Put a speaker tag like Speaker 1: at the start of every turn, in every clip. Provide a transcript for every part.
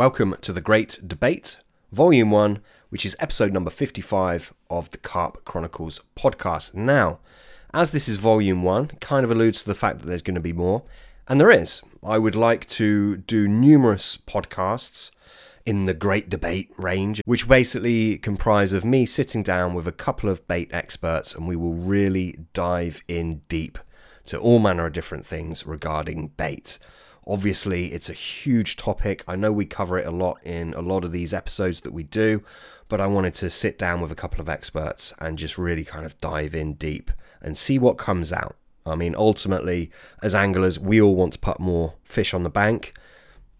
Speaker 1: Welcome to the Great Debate, Volume 1, which is episode number 55 of the Carp Chronicles podcast. Now, as this is Volume 1, it kind of alludes to the fact that there's going to be more, and there is. I would like to do numerous podcasts in the Great Debate range, which basically comprise of me sitting down with a couple of bait experts and we will really dive in deep to all manner of different things regarding bait. Obviously, it's a huge topic. I know we cover it a lot in a lot of these episodes that we do, but I wanted to sit down with a couple of experts and just really kind of dive in deep and see what comes out. I mean, ultimately, as anglers, we all want to put more fish on the bank.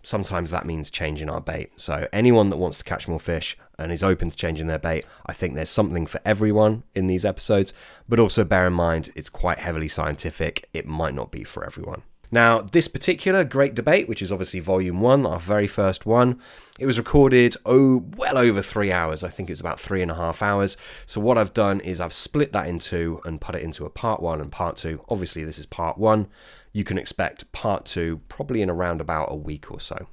Speaker 1: Sometimes that means changing our bait. So, anyone that wants to catch more fish and is open to changing their bait, I think there's something for everyone in these episodes. But also bear in mind, it's quite heavily scientific. It might not be for everyone. Now, this particular great debate, which is obviously volume one, our very first one, it was recorded oh well over three hours. I think it was about three and a half hours. So what I've done is I've split that in two and put it into a part one and part two. Obviously, this is part one. You can expect part two probably in around about a week or so.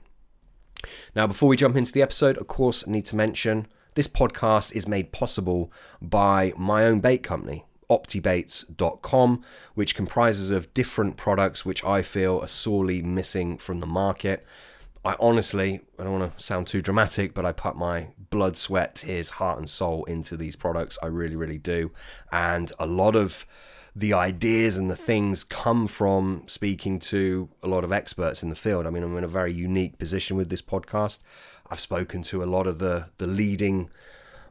Speaker 1: Now, before we jump into the episode, of course, I need to mention this podcast is made possible by my own bait company, optibaits.com, which comprises of different products which I feel are sorely missing from the market. I honestly, I don't want to sound too dramatic, but I put my blood, sweat, tears, heart, and soul into these products. I really, really do. And a lot of the ideas and the things come from speaking to a lot of experts in the field. I mean, I'm in a very unique position with this podcast. I've spoken to a lot of the the leading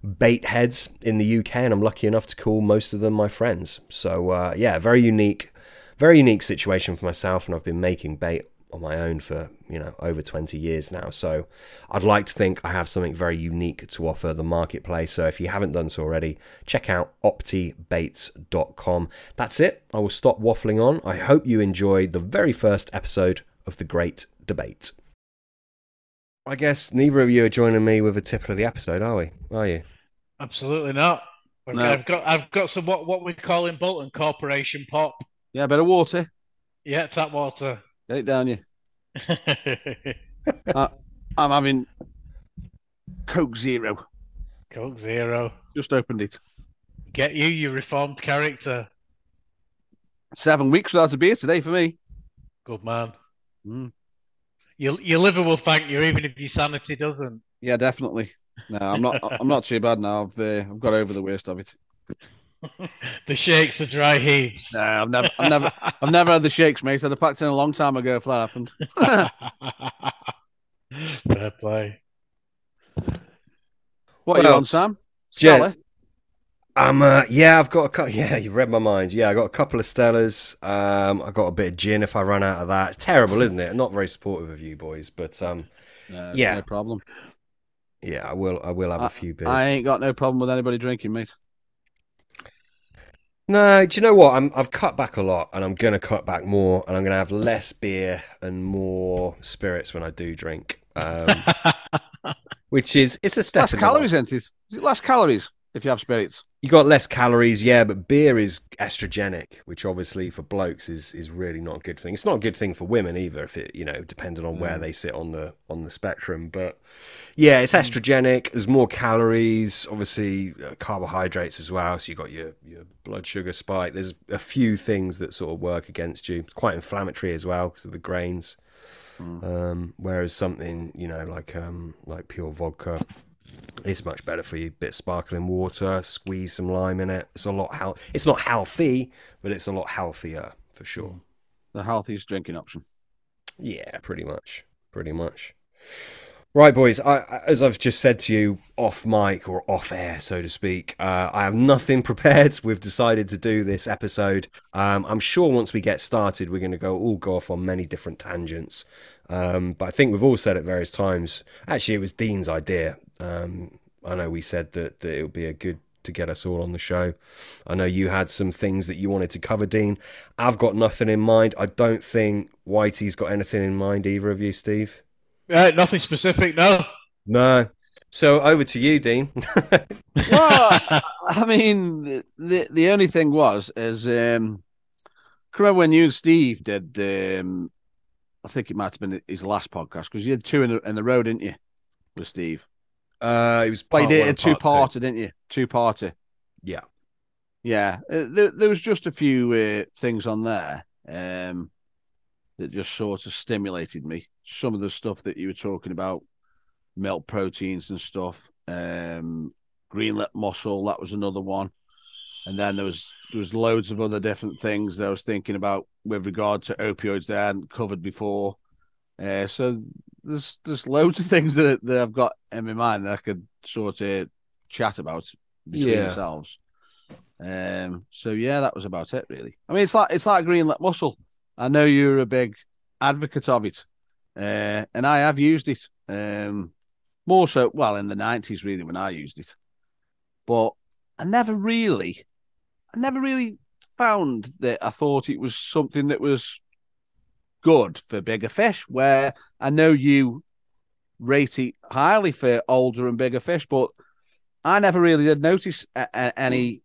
Speaker 1: bait heads in the UK, and I'm lucky enough to call most of them my friends. So uh, yeah, very unique, very unique situation for myself, and I've been making bait on my own for you know over 20 years now. So I'd like to think I have something very unique to offer the marketplace. So if you haven't done so already, check out optibaits.com. That's it. I will stop waffling on. I hope you enjoyed the very first episode of the Great Debate. I guess neither of you are joining me with a tipple of the episode, are we? Are you?
Speaker 2: Absolutely not.
Speaker 3: No.
Speaker 2: I've got I've got some what what we call in Bolton Corporation pop.
Speaker 3: Yeah, a bit of water.
Speaker 2: Yeah, tap water.
Speaker 3: Get it down you. Uh, I'm having Coke Zero.
Speaker 2: Coke Zero.
Speaker 3: Just opened it.
Speaker 2: Get you, you reformed character.
Speaker 3: Seven weeks without a beer today for me.
Speaker 2: Good man.
Speaker 3: Mm.
Speaker 2: Your your liver will thank you, even if your sanity doesn't.
Speaker 3: Yeah, definitely. No, I'm not. I'm not too bad now. I've uh, I've got over the worst of it.
Speaker 2: the shakes, the dry heaves.
Speaker 3: No, I've never, I've never, I've never had the shakes, mate. I'd have packed in a long time ago if that happened.
Speaker 2: Fair play.
Speaker 3: What are you
Speaker 1: Well,
Speaker 3: on, Sam?
Speaker 1: Jen-
Speaker 3: Stella?
Speaker 1: Um, uh, yeah, I've got a couple. Yeah, you've read my mind. Yeah, I got a couple of Stellas. Um, I got a bit of gin if I run out of that. It's terrible, isn't it? Not very supportive of you boys, but um,
Speaker 3: No,
Speaker 1: Yeah.
Speaker 3: no problem.
Speaker 1: Yeah, I will. I will have a few beers.
Speaker 3: I ain't got no problem with anybody drinking, mate.
Speaker 1: No, do you know what? I'm I've cut back a lot, and I'm gonna cut back more, and I'm gonna have less beer and more spirits when I do drink. Um, which is it's a step.
Speaker 3: Less calories,
Speaker 1: right-
Speaker 3: isn't it? Is less calories if you have spirits?
Speaker 1: You got less calories, yeah, but beer is estrogenic, which obviously for blokes is is really not a good thing. It's not a good thing for women either, if it you know depending on where
Speaker 3: Mm.
Speaker 1: they sit on the on the spectrum. But yeah, it's estrogenic. There's more calories, obviously uh, carbohydrates as well. So you got your your blood sugar spike. There's a few things that sort of work against you. It's quite inflammatory as well because of the grains.
Speaker 3: Mm.
Speaker 1: Um, whereas something you know like um like pure vodka it's much better for you. Bit of sparkling water, squeeze some lime in it. It's a lot health. It's not healthy, but it's a lot healthier for sure.
Speaker 3: The healthiest drinking option.
Speaker 1: Yeah, pretty much, pretty much. Right, boys. I, I- as I've just said to you off mic or off air, so to speak, uh, I have nothing prepared. We've decided to do this episode. Um, I'm sure once we get started, we're going to go all go off on many different tangents. Um, but I think we've all said at various times. Actually, it was Dean's idea. Um, I know we said that, that it would be a good to get us all on the show. I know you had some things that you wanted to cover, Dean. I've got nothing in mind. I don't think Whitey's got anything in mind, either of you, Steve.
Speaker 2: Right, nothing specific, no.
Speaker 1: No. So over to you, Dean.
Speaker 3: well, I mean, the the only thing was is um, can remember when you and Steve did? Um, I think it might have been his last podcast because you had two in the in the row, didn't you? with Steve?
Speaker 1: Uh, it was
Speaker 3: did
Speaker 1: one
Speaker 3: a two
Speaker 1: part
Speaker 3: parter, didn't you? Two parter.
Speaker 1: Yeah.
Speaker 3: Yeah, uh, there, there was just a few uh, things on there um, that just sort of stimulated me. Some of the stuff that you were talking about, milk proteins and stuff, um, green lip mussel, that was another one. And then there was there was loads of other different things that I was thinking about with regard to opioids that I hadn't covered before. Uh, so there's there's loads of things that, that I've got in my mind that I could sort of chat about between
Speaker 1: Yeah.
Speaker 3: ourselves. Um, so yeah, that was about it really. I mean, it's like it's like green lip mussel. I know you're a big advocate of it, uh, and I have used it. Um, more so, well, in the nineties really when I used it, but I never really, I never really found that I thought it was something that was good for bigger fish. Where I know you rate it highly for older and bigger fish, but I never really did notice a- a- any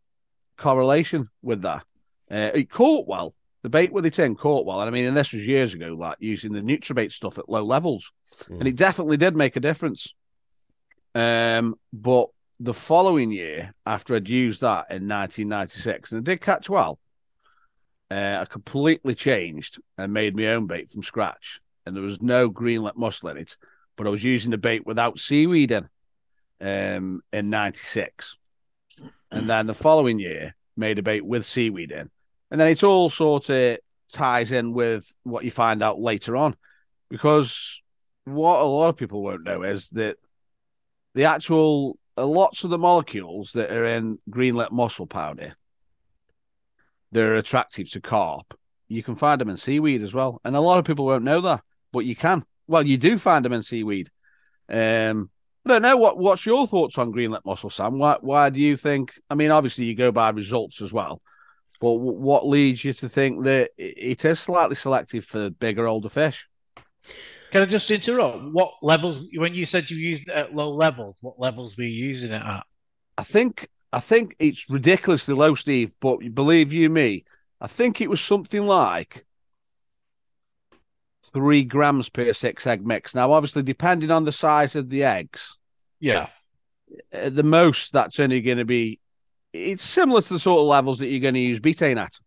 Speaker 3: correlation with that. Uh, it caught well. The bait with it in caught well. And I mean, and this was years ago, like using the Nutrabait stuff at low levels. And it definitely did make a difference. Um, but the following year, after I'd used that in 1996, and it did catch well, uh, I completely changed and made my own bait from scratch. And there was no green lip mussel in it, but I was using the bait without seaweed in um, in 96. And then the following year, made a bait with seaweed in. And then it all sort of ties in with what you find out later on. Because what a lot of people won't know is that the actual uh, lots of the molecules that are in green lip mussel powder that are attractive to carp, you can find them in seaweed as well. And a lot of people won't know that, but you can. Well, you do find them in seaweed. Um, I don't know what what's your thoughts on green lip mussel, Sam. Why why do you think? I mean, obviously you go by results as well, but w- what leads you to think that it is slightly selective for bigger, older fish?
Speaker 2: Can I just interrupt? What levels? When you said you used it at low levels, what levels were you using it at?
Speaker 3: I think I think it's ridiculously low, Steve. But believe you me, I think it was something like three grams per six egg mix. Now, obviously, depending on the size of the eggs,
Speaker 2: Yeah.
Speaker 3: at the most that's only going to be it's similar to the sort of levels that you're going to use betaine at.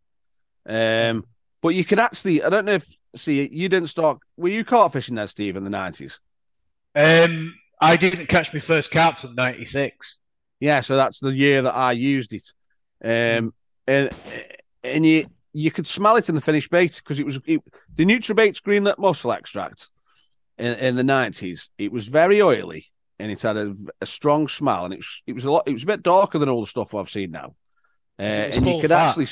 Speaker 3: Um, but you could actually, I don't know if see you didn't start. Were you carp fishing there, Steve, in the nineties?
Speaker 2: Um, I didn't catch my first carp till '96.
Speaker 3: Yeah, so that's the year that I used it. Um, and and you you could smell it in the finished bait because it was it, the Nutrabait's greenlet mussel extract in, in the nineties. It was very oily and it had a, a strong smell, and it was it was a lot. It was a bit darker than all the stuff I've seen now. Uh, and you could
Speaker 2: fat.
Speaker 3: actually,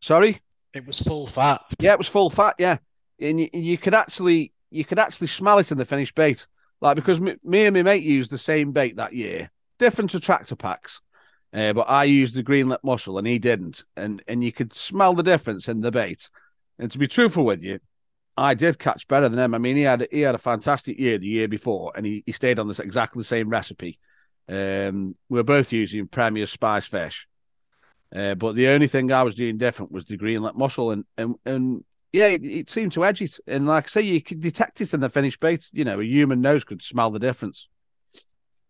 Speaker 3: sorry,
Speaker 2: It was full fat.
Speaker 3: yeah, it was full fat, yeah, and you, you could actually you could actually smell it in the finished bait, like because me, me and my mate used the same bait that year, different attractor packs, uh, but I used the green lip mussel and he didn't, and and you could smell the difference in the bait. And to be truthful with you, I did catch better than him. I mean, he had he had a fantastic year the year before, and he, he stayed on this exactly the same recipe. Um, we were both using Premier Spice Fish, uh, but the only thing I was doing different was the greenlet mussel, and and and yeah, it, it seemed to edge it. And like I say, you could detect it in the finished bait. You know, a human nose could smell the difference,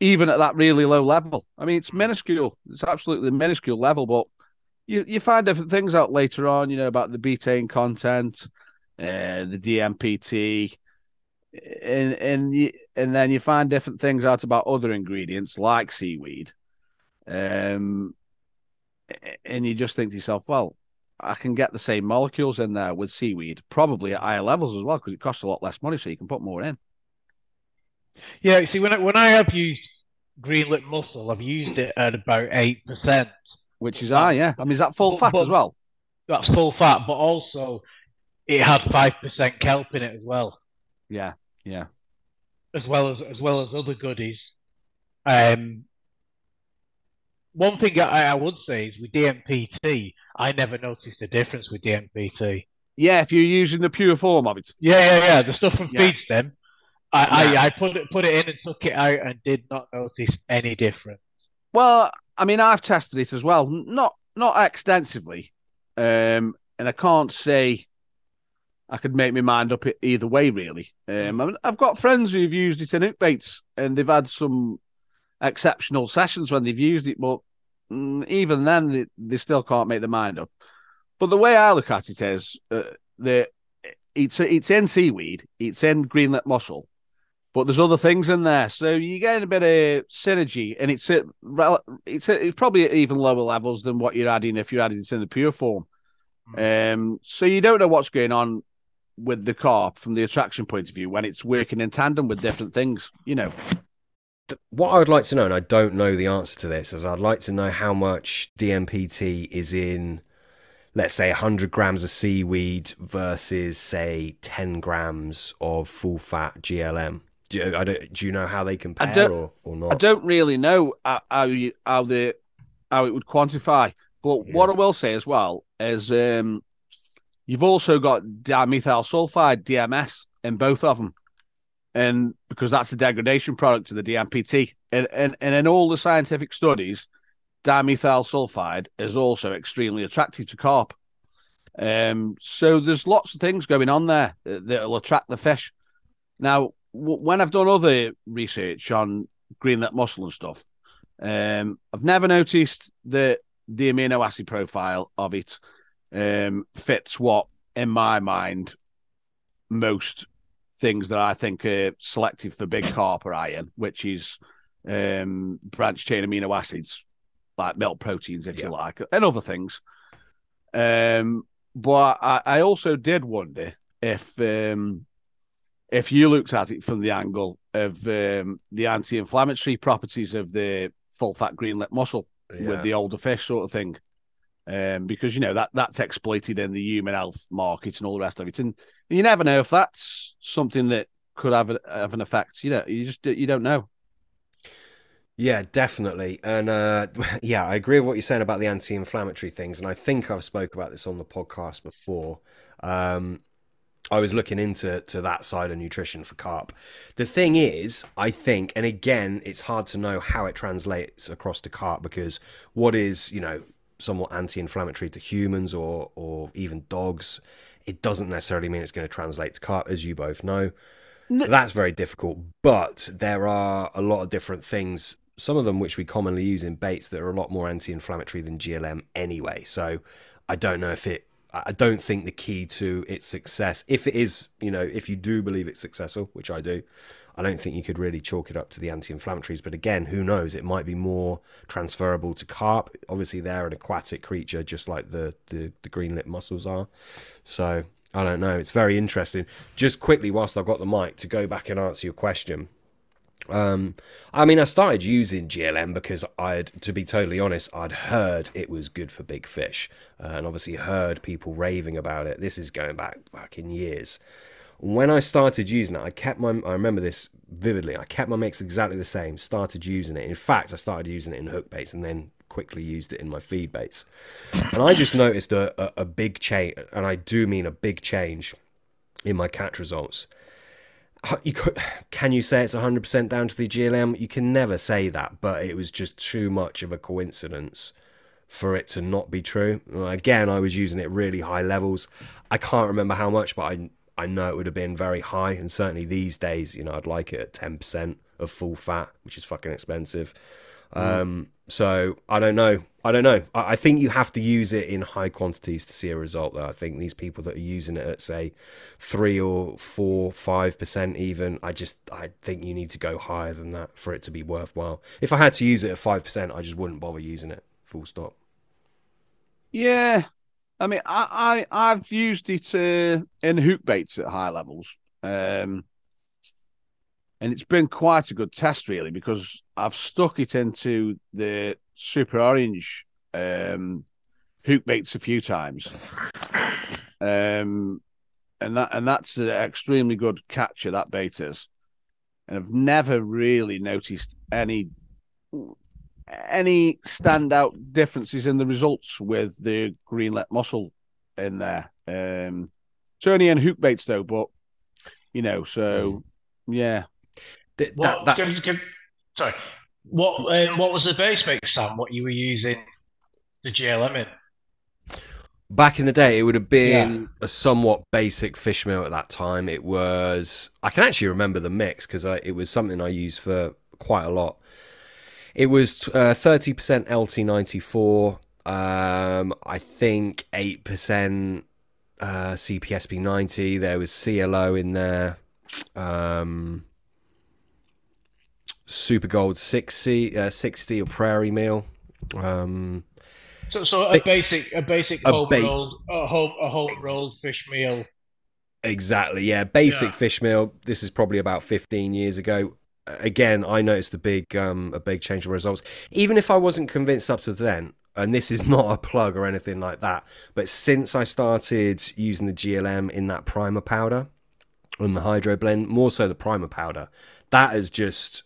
Speaker 3: even at that really low level. I mean, it's minuscule. It's absolutely minuscule level, but you you find different things out later on. You know about the betaine content, uh, the DMPT, and and you, and then you find different things out about other ingredients like seaweed. Um, and you just think to yourself, well, I can get the same molecules in there with seaweed, probably at higher levels as well, because it costs a lot less money, so you can put more in.
Speaker 2: Yeah, see, when I, when I have used green lip mussel, I've used it at about eight percent.
Speaker 3: Which is high, yeah. I mean, is that full
Speaker 2: But-
Speaker 3: fat
Speaker 2: but-
Speaker 3: as well?
Speaker 2: That's full fat, but also it had five percent kelp in it as well,
Speaker 3: Yeah, yeah.
Speaker 2: as well as as well as other goodies. Um, one thing I, I would say is with DMPT, I never noticed a difference with DMPT.
Speaker 3: Yeah, if you're using the pure form of it.
Speaker 2: Yeah, yeah, yeah. The stuff from
Speaker 3: Yeah.
Speaker 2: feed stem, I,
Speaker 3: Yeah.
Speaker 2: I, I put it put it in and took it out and did not notice any difference.
Speaker 3: Well, I mean, I've tested it as well, not not extensively, um, and I can't say I could make my mind up either way, really. Um, I mean, I've got friends who've used it in baits and they've had some exceptional sessions when they've used it, but mm, even then, they, they still can't make their mind up. But the way I look at it is uh, that it's it's in seaweed, it's in green lip mussel, but there's other things in there, so you get a bit of synergy, and it's at, it's at, it's probably at even lower levels than what you're adding if you're adding it in the pure form. Mm. Um, so you don't know what's going on with the carp from the attraction point of view when it's working in tandem with different things, you know.
Speaker 1: What I would like to know, and I don't know the answer to this, is I'd like to know how much DMPT is in, let's say, 100 grams of seaweed versus, say, 10 grams of full fat GLM. Do you, I don't, do you know how they compare or, or not?
Speaker 3: I don't really know how you, how the how it would quantify. But yeah. what I will say as well is um, You've also got dimethyl sulfide, DMS, in both of them. And because that's a degradation product of the DMPT. And, and, and in all the scientific studies, dimethyl sulfide is also extremely attractive to carp. Um, so there's lots of things going on there that'll attract the fish. Now, when I've done other research on green lip mussel and stuff, um, I've never noticed that the amino acid profile of it um, fits what, in my mind, most things that I think are selective for big carp are iron, which is um, branch chain amino acids, like milk proteins, if yeah. you like, and other things. Um, but I, I, also did wonder if um, if you looked at it from the angle of um, the anti-inflammatory properties of the full fat green lip mussel yeah. with the older fish sort of thing um, because you know that that's exploited in the human health market and all the rest of it. And you never know if that's something that could have, a, have an effect. You know, you just you don't know.
Speaker 1: Yeah, definitely, and uh, yeah, I agree with what you're saying about the anti-inflammatory things, and I think I've spoke about this on the podcast before. Um, I was looking into to that side of nutrition for carp. The thing is, I think, and again, it's hard to know how it translates across to carp because what is you know somewhat anti-inflammatory to humans or or even dogs, it doesn't necessarily mean it's going to translate to carp, as you both know. So that's very difficult. But there are a lot of different things, some of them which we commonly use in baits that are a lot more anti-inflammatory than GLM anyway. So I don't know if it. I don't think the key to its success, if it is, you know, if you do believe it's successful, which I do, I don't think you could really chalk it up to the anti-inflammatories. But again, who knows? It might be more transferable to carp. Obviously, they're an aquatic creature, just like the the, the green lip mussels are. So I don't know. It's very interesting. Just quickly, whilst I've got the mic, to go back and answer your question. Um, I mean, I started using GLM because I'd, to be totally honest, I'd heard it was good for big fish, uh, and obviously heard people raving about it. This is going back in years when I started using it, I kept my, I remember this vividly, I kept my mix exactly the same, started using it. In fact, I started using it in hook baits and then quickly used it in my feed baits. And I just noticed a, a, a big change, and I do mean a big change in my catch results. You could, can you say it's 100% down to the GLM? You can never say that, but it was just too much of a coincidence for it to not be true. Again, I was using it really high levels. I can't remember how much, but I I know it would have been very high, and certainly these days, you know, I'd like it at ten percent of full fat, which is fucking expensive. Mm. Um, so I don't know. I don't know. I, I, think you have to use it in high quantities to see a result. Though I think these people that are using it at say three or four, five percent, even, I just I think you need to go higher than that for it to be worthwhile. If I had to use it at five percent, I just wouldn't bother using it. Full stop.
Speaker 3: Yeah, I mean, I, I have used it uh, in hook baits at high levels, um, and it's been quite a good test really because I've stuck it into the super orange um, hook baits a few times, um, and that and that's an extremely good catcher that bait is, and I've never really noticed any any standout differences in the results with the green lip mussel in there. Um, it's only in hook baits though, but you know, so hmm. yeah.
Speaker 2: That, what, that, can, can, sorry, what um, what was the base mix, Sam? What you were using the GLM in?
Speaker 1: Back in the day, it would have been a somewhat basic fish meal at that time. It was, I can actually remember the mix because it was something I used for quite a lot. It was uh, 30% LT94, um, I think 8% uh, CPSP 90. There was CLO in there. Um, Super Gold 60, uh, 60 or Prairie Meal. Um,
Speaker 2: so, so a basic, a basic
Speaker 1: a
Speaker 2: home
Speaker 1: ba-
Speaker 2: rolled, a home, a home rolled fish meal.
Speaker 1: Exactly, yeah. Basic
Speaker 2: Yeah.
Speaker 1: fish meal. This is probably about 15 years ago. Again, I noticed a big, um, a big change in results. Even if I wasn't convinced up to then, and this is not a plug or anything like that, but since I started using the GLM in that primer powder and the hydro blend, more so the primer powder, that has just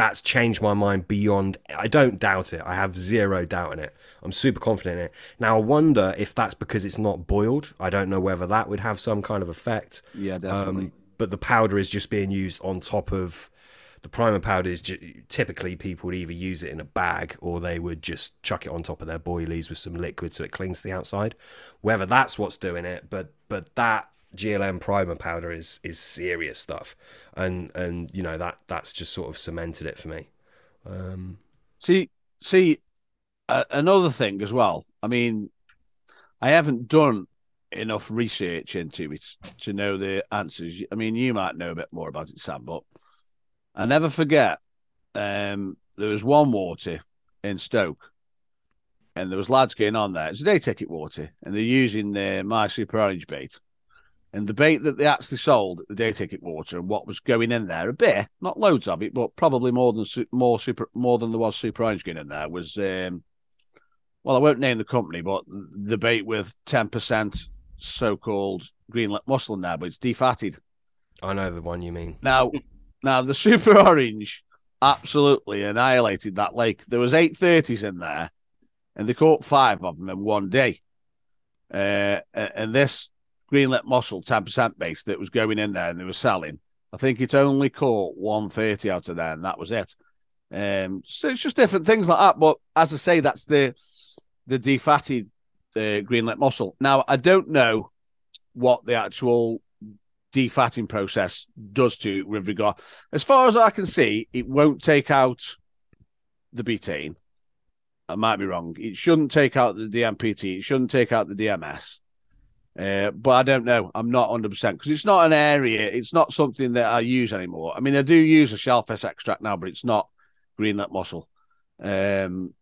Speaker 1: that's changed my mind beyond I don't doubt it. I have zero doubt in it. I'm super confident in it. Now I wonder if that's because it's not boiled. I don't know whether that would have some kind of effect.
Speaker 3: Yeah, definitely.
Speaker 1: Um, but the powder is just being used on top of the primer powder is ju- typically people would either use it in a bag or they would just chuck it on top of their boilies with some liquid so it clings to the outside. Whether that's what's doing it, but but that GLM primer powder is is serious stuff, and and you know that that's just sort of cemented it for me. Um,
Speaker 3: See, see, uh, another thing as well. I mean, I haven't done enough research into it to know the answers. I mean, you might know a bit more about it, Sam, but I never forget. Um, there was one water in Stoke, and there was lads going on there. It's a day ticket water, and they're using their My Super Orange bait. And the bait that they actually sold at the day ticket water and what was going in there, a bit, not loads of it, but probably more than more super more than there was super orange going in there was um well, I won't name the company, but the bait with ten percent so called green mussel in there, but it's defatted.
Speaker 1: I know the one you mean.
Speaker 3: Now now the super orange absolutely annihilated that lake. There was eight thirties in there, and they caught five of them in one day. Uh, and this green lip mussel, ten percent base that was going in there and they were selling. I think it only caught one thirty out of there, and that was it. Um, so it's just different things like that. But as I say, that's the the defatted uh, mussel. Now I don't know what the actual defatting process does to with regard. As far as I can see, it won't take out the betaine. I might be wrong. It shouldn't take out the DMPT. It shouldn't take out the DMS. Uh, but I don't know. I'm not 100% because it's not an area. It's not something that I use anymore. I mean, I do use a shellfish extract now, but it's not green lip mussel. Um,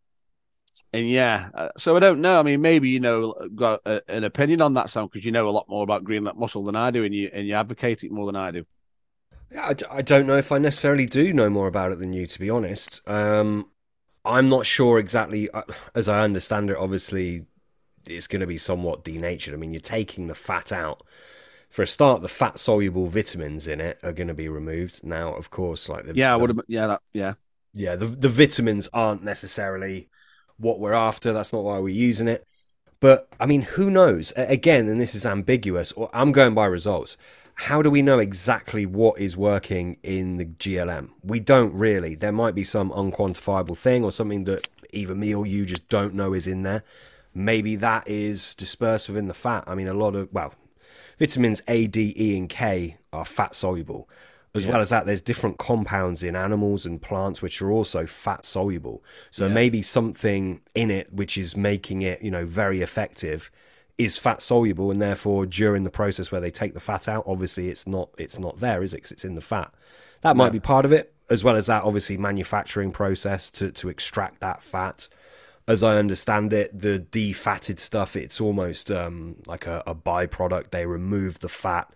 Speaker 3: and yeah, uh, so I don't know. I mean, maybe you know got a, an opinion on that, Sam, because you know a lot more about green lip mussel than I do, and you and you advocate it more than I do.
Speaker 1: Yeah, I don't know if I necessarily do know more about it than you, to be honest. Um, I'm not sure exactly. uh, As I understand it, obviously, it's going to be somewhat denatured. I mean, you're taking the fat out. For a start, the fat soluble vitamins in it are going to be removed. Now, of course, like the,
Speaker 3: Yeah, I
Speaker 1: the-
Speaker 3: would have. Yeah, that, yeah.
Speaker 1: yeah, the the vitamins aren't necessarily what we're after. That's not why we're using it. But I mean, who knows? Again, and this is ambiguous. Or I'm going by results. How do we know exactly what is working in the GLM? We don't really. There might be some unquantifiable thing or something that either me or you just don't know is in there. Maybe that is dispersed within the fat. I mean, a lot of well, vitamins A, D, E, and K are fat soluble. As well as that, there's different compounds in animals and plants which are also fat soluble. So
Speaker 3: Yeah.
Speaker 1: maybe something in it which is making it, you know, very effective is fat soluble, and therefore during the process where they take the fat out, obviously it's not it's not there is it because it's in the fat. That might
Speaker 3: No.
Speaker 1: be part of it, as well as that obviously manufacturing process to to extract that fat as I understand it, the defatted stuff, it's almost um, like a, a byproduct. They remove the fat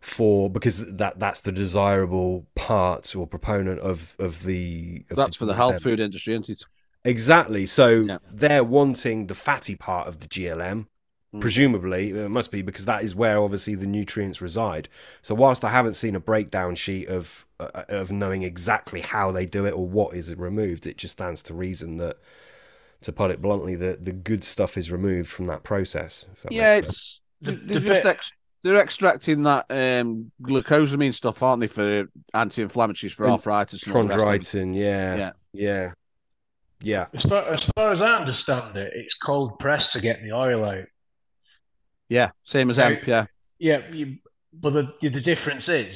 Speaker 1: for because that that's the desirable part or proponent of of the. Of
Speaker 3: That's for the health food industry, isn't it?
Speaker 1: Exactly. So
Speaker 3: Yeah.
Speaker 1: they're wanting the fatty part of the GLM.
Speaker 3: Mm.
Speaker 1: Presumably, it must be because that is where obviously the nutrients reside. So, whilst I haven't seen a breakdown sheet of uh, of knowing exactly how they do it or what is removed, it just stands to reason that, to put it bluntly, the the good stuff is removed from that process. that
Speaker 3: Yeah,
Speaker 1: makes sense.
Speaker 3: it's
Speaker 2: The-
Speaker 3: they're
Speaker 2: the
Speaker 3: just ex- they're extracting that um, glucosamine stuff, aren't they, for anti-inflammatories for arthritis and all the rest of it.
Speaker 1: chondroitin. Yeah,
Speaker 3: Yeah.
Speaker 1: yeah, yeah.
Speaker 2: As far, as far as I understand it, it's cold pressed to get the oil out.
Speaker 3: Yeah, same as
Speaker 2: Now-
Speaker 3: hemp. Yeah,
Speaker 2: Yeah, you, but the the difference is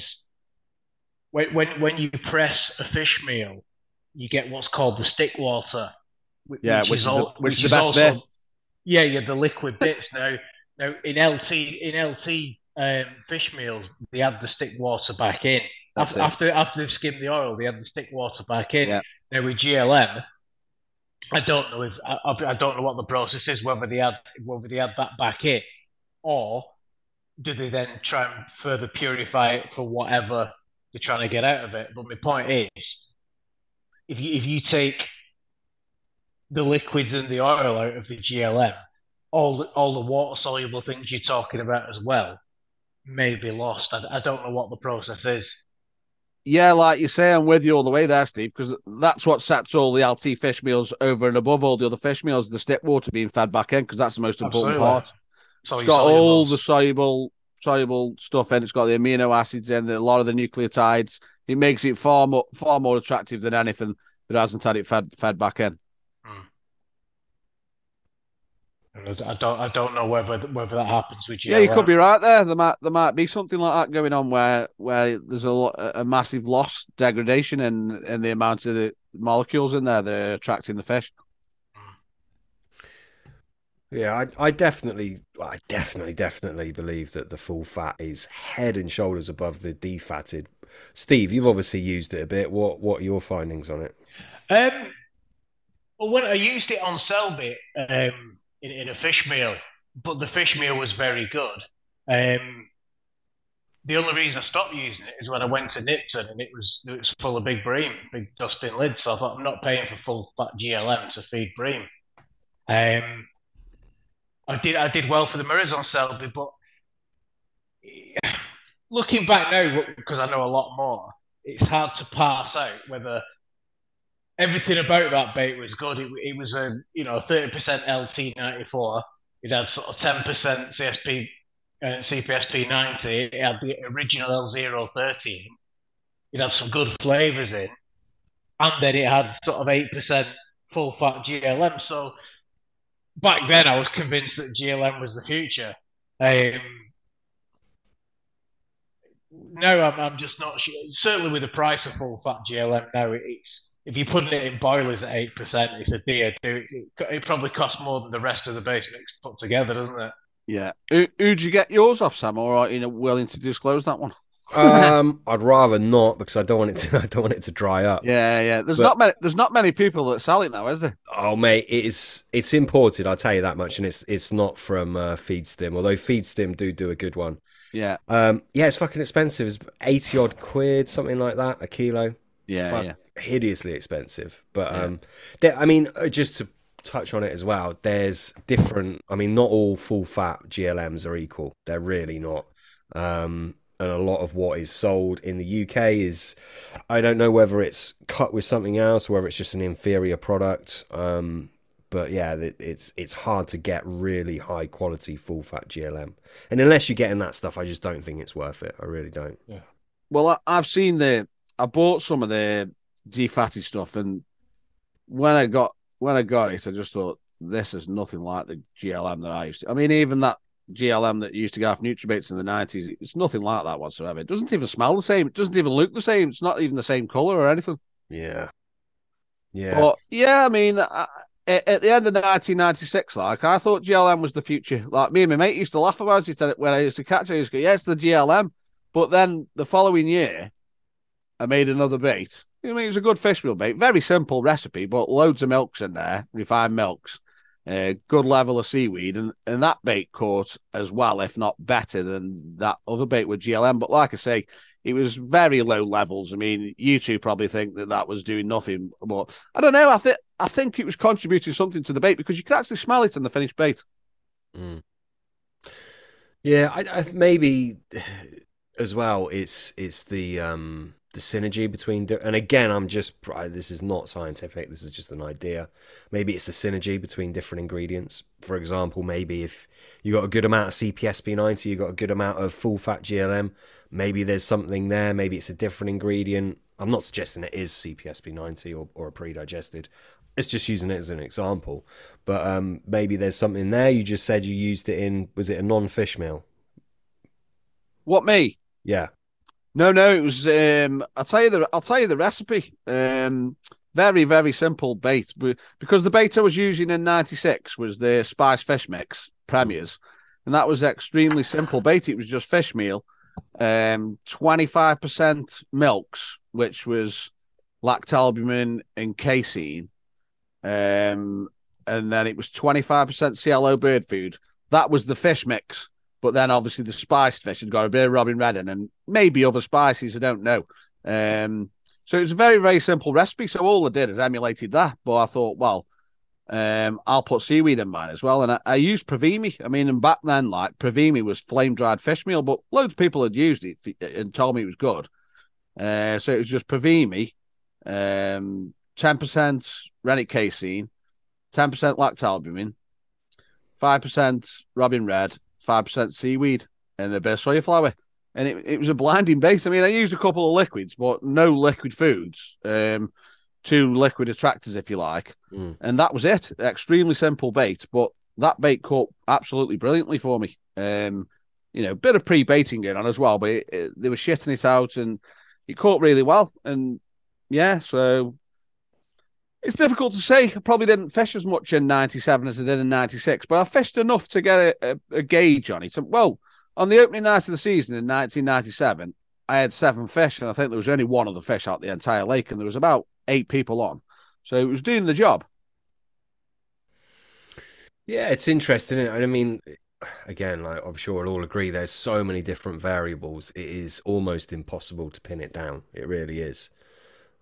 Speaker 2: when when when you press a fish meal, you get what's called the stick water. Whi-
Speaker 3: Yeah, which is the- which is the best bit.
Speaker 2: Yeah, yeah, the liquid bits. now, now in LT in LT um, fish meals, they add the stick water back in.
Speaker 3: That's
Speaker 2: after,
Speaker 3: it.
Speaker 2: after after they've skimmed the oil, they add the stick water back in.
Speaker 3: Yeah.
Speaker 2: Now with GLM, I don't know if I I don't know what the process is, whether they add whether they add that back in, or do they then try and further purify it for whatever they're trying to get out of it? But my point is, if you if you take the liquids and the oil out of the GLM, all the, all the water soluble things you're talking about as well may be lost. I, I don't know what the process is.
Speaker 3: yeah, like you say, I'm with you all the way there, Steve, because that's what sets all the LT fish meals over and above all the other fish meals. The stick water being fed back in, because that's the most important
Speaker 2: Absolutely.
Speaker 3: part.
Speaker 2: So
Speaker 3: It's got all the soluble soluble stuff in. It's got the amino acids in, a lot of the nucleotides. It makes it far more far more attractive than anything that hasn't had it fed fed back in.
Speaker 2: And I I don't I don't know whether whether that happens with GLM.
Speaker 3: Yeah, you could be right there. There might there might be something like that going on where where there's a a massive loss degradation in in the amount of the molecules in there that are attracting the fish.
Speaker 1: Yeah, I, I definitely, I definitely, definitely believe that the full fat is head and shoulders above the defatted. Steve, you've obviously used it a bit. What what are your findings on it?
Speaker 2: Um, well, when I used it on Selby um, in, in a fish meal, but the fish meal was very good. Um, the only reason I stopped using it is when I went to Nipton and it was it was full of big bream, big dusting lids. So I thought I'm not paying for full fat GLM to feed bream. Um, I did I did well for the mirrors on Selby, but looking back now because I know a lot more, it's hard to parse out whether everything about that bait was good. It, it was a you know thirty percent LT ninety four. It had sort of ten percent CSP uh, CPSP ninety. It had the original L 013 It had some good flavors in, and then it had sort of eight percent full fat GLM. So back then, I was convinced that GLM was the future. Um, no, I'm, I'm just not sure. Certainly, with the price of full fat GLM now, it's if you're putting it in boilies at eight percent, it's a dear. It, it, it probably costs more than the rest of the base mix put together, doesn't it?
Speaker 3: Yeah. Who, who'd you get yours off, Sam? Or are you know, willing to disclose that one?
Speaker 1: Um, I'd rather not because I don't want it to. I don't want it to dry up.
Speaker 3: Yeah, yeah. There's
Speaker 1: But-
Speaker 3: not many. There's not many people that sell it now, is there?
Speaker 1: Oh mate, it's it's imported. I'll tell you that much, and it's it's not from uh, FeedStim. Although FeedStim do do a good one.
Speaker 3: Yeah,
Speaker 1: Um, yeah, it's fucking expensive. It's eighty odd quid, something like that, a kilo.
Speaker 3: Yeah,
Speaker 1: Fuck,
Speaker 3: yeah.
Speaker 1: hideously expensive. But
Speaker 3: Yeah.
Speaker 1: um, there, I mean, uh, just to touch on it as well, there's different. I mean, not all full fat GLMs are equal. They're really not. Um, and a lot of what is sold in the UK is, I don't know whether it's cut with something else or whether it's just an inferior product. Um, but yeah, it, it's it's hard to get really high quality full fat GLM, and unless you're getting that stuff, I just don't think it's worth it. I really don't. Yeah.
Speaker 3: Well, I, I've seen the. I bought some of the defatty stuff, and when I got when I got it, I just thought this is nothing like the GLM that I used to. I mean, even that GLM that used to go off Nutrabaits in the nineties, it's nothing like that whatsoever. It doesn't even smell the same. It doesn't even look the same. It's not even the same color or anything.
Speaker 1: Yeah, yeah.
Speaker 3: But yeah, I mean, I, at the end of 1996, like I thought GLM was the future. Like me and my mate used to laugh about it when I used to catch it. I used to go, "Yeah, it's the GLM." But then the following year, I made another bait. I mean, it was a good fish meal bait. Very simple recipe, but loads of milks in there, refined milks, uh, good level of seaweed, and, and that bait caught as well, if not better than that other bait with GLM. But like I say, it was very low levels. I mean, you two probably think that that was doing nothing, but I don't know. I think I think it was contributing something to the bait because you can actually smell it in the finished bait.
Speaker 1: Mm. Yeah, I, I maybe as well. It's it's the um the synergy between and again i'm just this is not scientific this is just an idea. Maybe it's the synergy between different ingredients. For example maybe if you got a good amount of cpsp90 you got a good amount of full fat glm maybe there's something there maybe it's a different ingredient. I'm not suggesting it is cpsp90 or, or a pre-digested. It's just using it as an example. But um, maybe there's something there. You just said you used it in was it a non-fish meal?
Speaker 3: What me?
Speaker 1: yeah
Speaker 3: No, no, it was. Um, I'll tell you the. I'll tell you the recipe. Um, very, very simple bait. Because the bait I was using in '96 was the spice fish mix premiers, and that was extremely simple bait. It was just fish meal, um, twenty five percent milks, which was lactalbumin and casein, um, and then it was twenty five percent CLO bird food. That was the fish mix. But then obviously the spiced fish had got a bit of Robin Redden and maybe other spices, I don't know. Um, so it was a very, very simple recipe. So all I did is emulated that. But I thought, well, um, I'll put seaweed in mine as well. And I, I used Pravimi. I mean, and back then, like Pravimi was flame dried fish meal, but loads of people had used it and told me it was good. Uh, so it was just Pravimi, um, 10% rennet casein, 10% lactalbumin, 5% robin red, five percent seaweed, and a bit of soya flour. And it, it was a blinding base. I mean, I used a couple of liquids, but no liquid foods. Um, two liquid attractors, if you like,
Speaker 1: Mm.
Speaker 3: and that was it. Extremely simple bait, but that bait caught absolutely brilliantly for me. Um, you know, bit of pre-baiting going on as well, but it, it- they were shitting it out, and it caught really well. And yeah, so it's difficult to say. I probably didn't fish as much in '97 as I did in '96, but I fished enough to get a, a, a gauge on it. So, well, on the opening night of the season in 1997, I had seven fish, and I think there was only one other fish out the entire lake, and there was about eight people on. So it was doing the job.
Speaker 1: Yeah, it's interesting. I mean, again, like I'm sure we'll all agree, there's so many different variables. It is almost impossible to pin it down. It really is.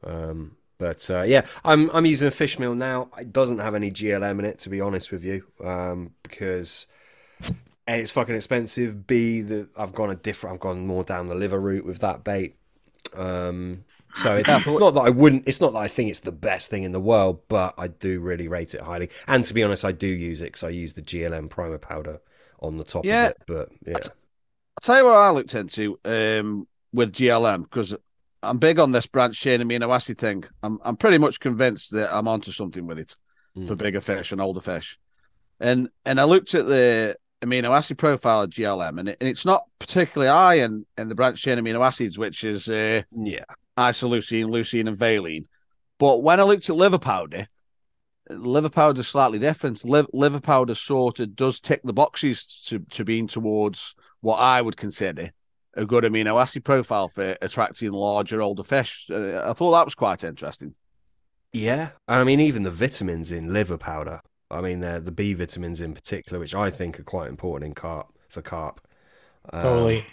Speaker 1: Um, but uh, yeah, I'm I'm using a fish meal now. It doesn't have any GLM in it, to be honest with you, um, because a it's fucking expensive. B the I've gone a different. I've gone more down the liver route with that bait. Um, so it's, it's not that I wouldn't. It's not that I think it's the best thing in the world, but I do really rate it highly. And to be honest, I do use it because I use the GLM primer powder on the top
Speaker 3: Yeah.
Speaker 1: of it. But yeah,
Speaker 3: I'll tell you what I looked into um, with GLM because I'm big on this branch chain amino acid thing. I'm I'm pretty much convinced that I'm onto something with it
Speaker 1: Mm.
Speaker 3: for bigger fish and older fish. And and I looked at the amino acid profile of GLM, and, it, and it's not particularly high in, in the branch chain amino acids, which is uh,
Speaker 1: yeah,
Speaker 3: isoleucine, leucine, and valine. But when I looked at liver powder, liver powder is slightly different. Liv- liver powder sort of does tick the boxes to, to being towards what I would consider a good amino acid profile for attracting larger, older fish. Uh, I thought that was quite interesting.
Speaker 1: yeah. I mean, even the vitamins in liver powder. I mean, the the B vitamins in particular, which I think are quite important in carp for carp. Um,
Speaker 2: Totally.